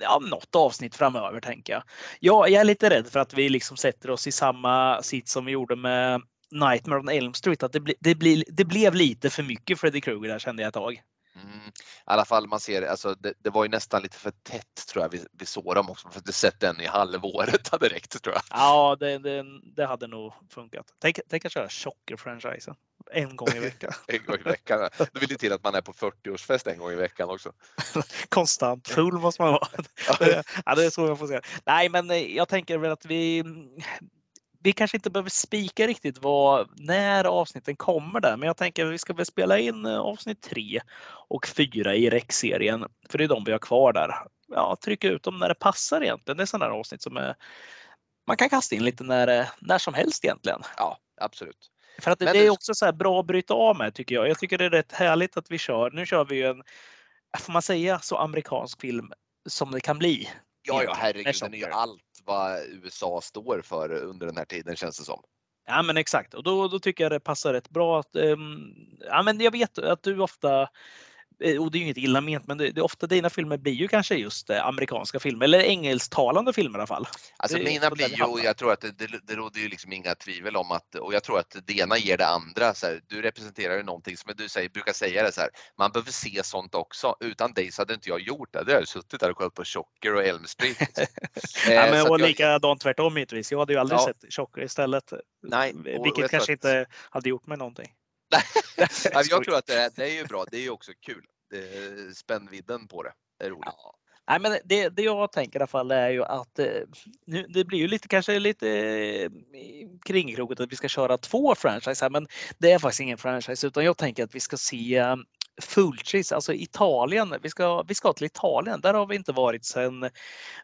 ja, något avsnitt framöver tänker jag. Ja, jag är lite rädd för att vi liksom sätter oss i samma sitt som vi gjorde med Nightmare on Elm Street. Att det, bli, det, bli, det blev lite för mycket Freddy Krueger där kände jag ett tag. Mm. I alla fall man ser, alltså det, det, var ju nästan lite för tätt tror jag vi, vi såg dem också. För att sett den i halvåret hade räckt tror jag. Ja, det, det, det hade nog funkat. Tänk, tänk att köra Chocker-franchisen en gång i veckan. en gång i veckan. Det vill ju till att man är på 40-årsfest en gång i veckan också. Konstant full måste man vara. ja, det är så jag får säga. Nej, men eh, jag tänker väl att vi vi kanske inte behöver spika riktigt vad, när avsnitten kommer där, men jag tänker att vi ska väl spela in eh, avsnitt 3 och 4 i REC-serien, för det är de vi har kvar där. Ja, trycka ut dem när det passar egentligen. Det är sådana avsnitt som är, man kan kasta in lite när, när som helst egentligen. Ja, absolut. För att det, det är också så bra att bryta av med tycker jag. Jag tycker det är rätt härligt att vi kör. Nu kör vi ju en, får man säga så amerikansk film som det kan bli. Ja, ja herregud, den är ju allt vad USA står för under den här tiden känns det som. Ja men exakt och då, då tycker jag det passar rätt bra att, um, ja men jag vet att du ofta och det är ju inget illa ment, men det, det, ofta dina filmer blir ju kanske just eh, amerikanska filmer eller engelsktalande filmer i alla fall. Alltså mina blir ju, och jag tror att det, det, det råder ju liksom inga tvivel om att, och jag tror att det ena ger det andra. Så här, du representerar ju någonting som du säger, brukar säga det så här, man behöver se sånt också. Utan dig så hade inte jag gjort det. Hade jag suttit där och kollat på Chocker och Elm Street. ja, men, eh, och jag... likadant tvärtom givetvis. Jag hade ju aldrig ja. sett Chocker istället. Nej, och, vilket och kanske att... inte hade gjort mig någonting. jag tror att det, det är ju bra. Det är ju också kul eh, spännvidden på det är roligt. Ja. Nej, men det, det jag tänker i alla fall är ju att eh, nu, det blir ju lite kanske lite eh, kringkrokat att vi ska köra två franchise här, men det är faktiskt ingen franchise utan jag tänker att vi ska se um, Fulcis, alltså Italien. Vi ska, vi ska till Italien. Där har vi inte varit sedan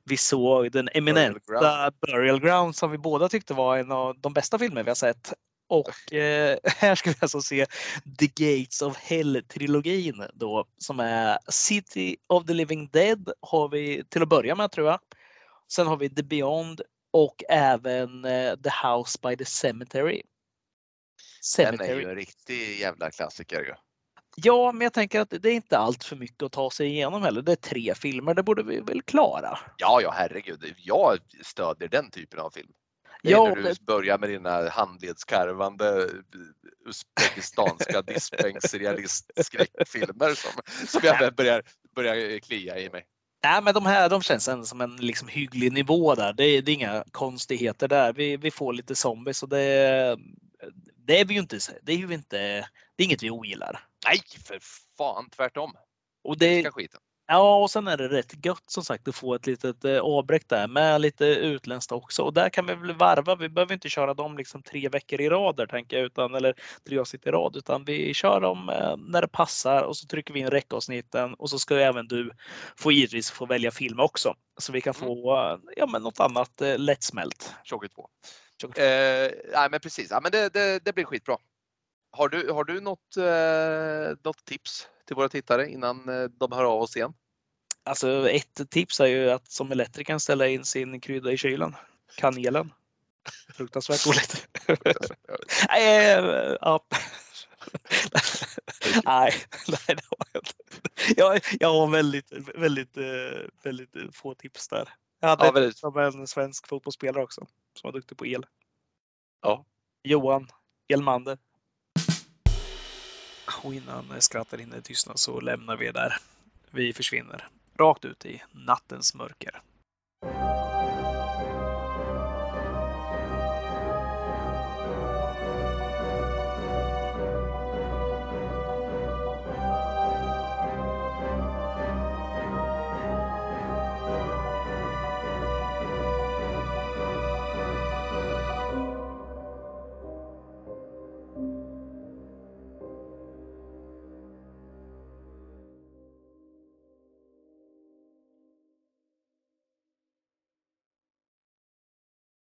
vi såg den eminenta Burial Ground. Burial Ground som vi båda tyckte var en av de bästa filmer vi har sett Och eh, här ska vi alltså se The Gates of Hell-trilogin då som är City of the Living Dead har vi till att börja med tror jag. Sen har vi The Beyond och även eh, The House by the Cemetery. Den är ju en riktig jävla klassiker ju. Ja, men jag tänker att det är inte allt för mycket att ta sig igenom heller. Det är tre filmer, det borde vi väl klara? Ja, ja, herregud. Jag stödjer den typen av film. Ja, när du det- börjar med dina handledskarvande uzbekistanska dispensrealist-skräckfilmer som, som jag börjar, börjar klia i mig. Nej, men de här de känns ändå som en liksom hygglig nivå där. Det är, det är inga konstigheter där. Vi, vi får lite zombies och det, det är vi ju inte. Det är ju inte. Det är inget vi ogillar. Nej, för fan, tvärtom. Och Det skiten. Ja, och sen är det rätt gött som sagt att få ett litet eh, avbräck där med lite utländskt också. Och där kan vi väl varva. Vi behöver inte köra dem liksom tre veckor i rad där, tänker jag, utan eller tre avsnitt i rad, utan vi kör dem eh, när det passar och så trycker vi in räckavsnitten och så ska ju även du få givetvis få välja film också så vi kan få eh, ja, men något annat eh, lättsmält. Tjockis 2. Tjockis. Eh, nej, men precis. Ja, men det, det, det blir skitbra. Har du, har du något, eh, något tips till våra tittare innan eh, de hör av oss igen? Alltså ett tips är ju att som elektriker ställa in sin krydda i kylen. Kanelen. Fruktansvärt. Nej, eh, ja. nej, nej, det har jag inte. Jag, jag har väldigt, väldigt, eh, väldigt få tips där. Jag hade Ja, ett väldigt. som en svensk fotbollsspelare också som var duktig på el. Ja. Johan Elmander. Och innan skrattet hinner tystna så lämnar vi där. Vi försvinner rakt ut i nattens mörker.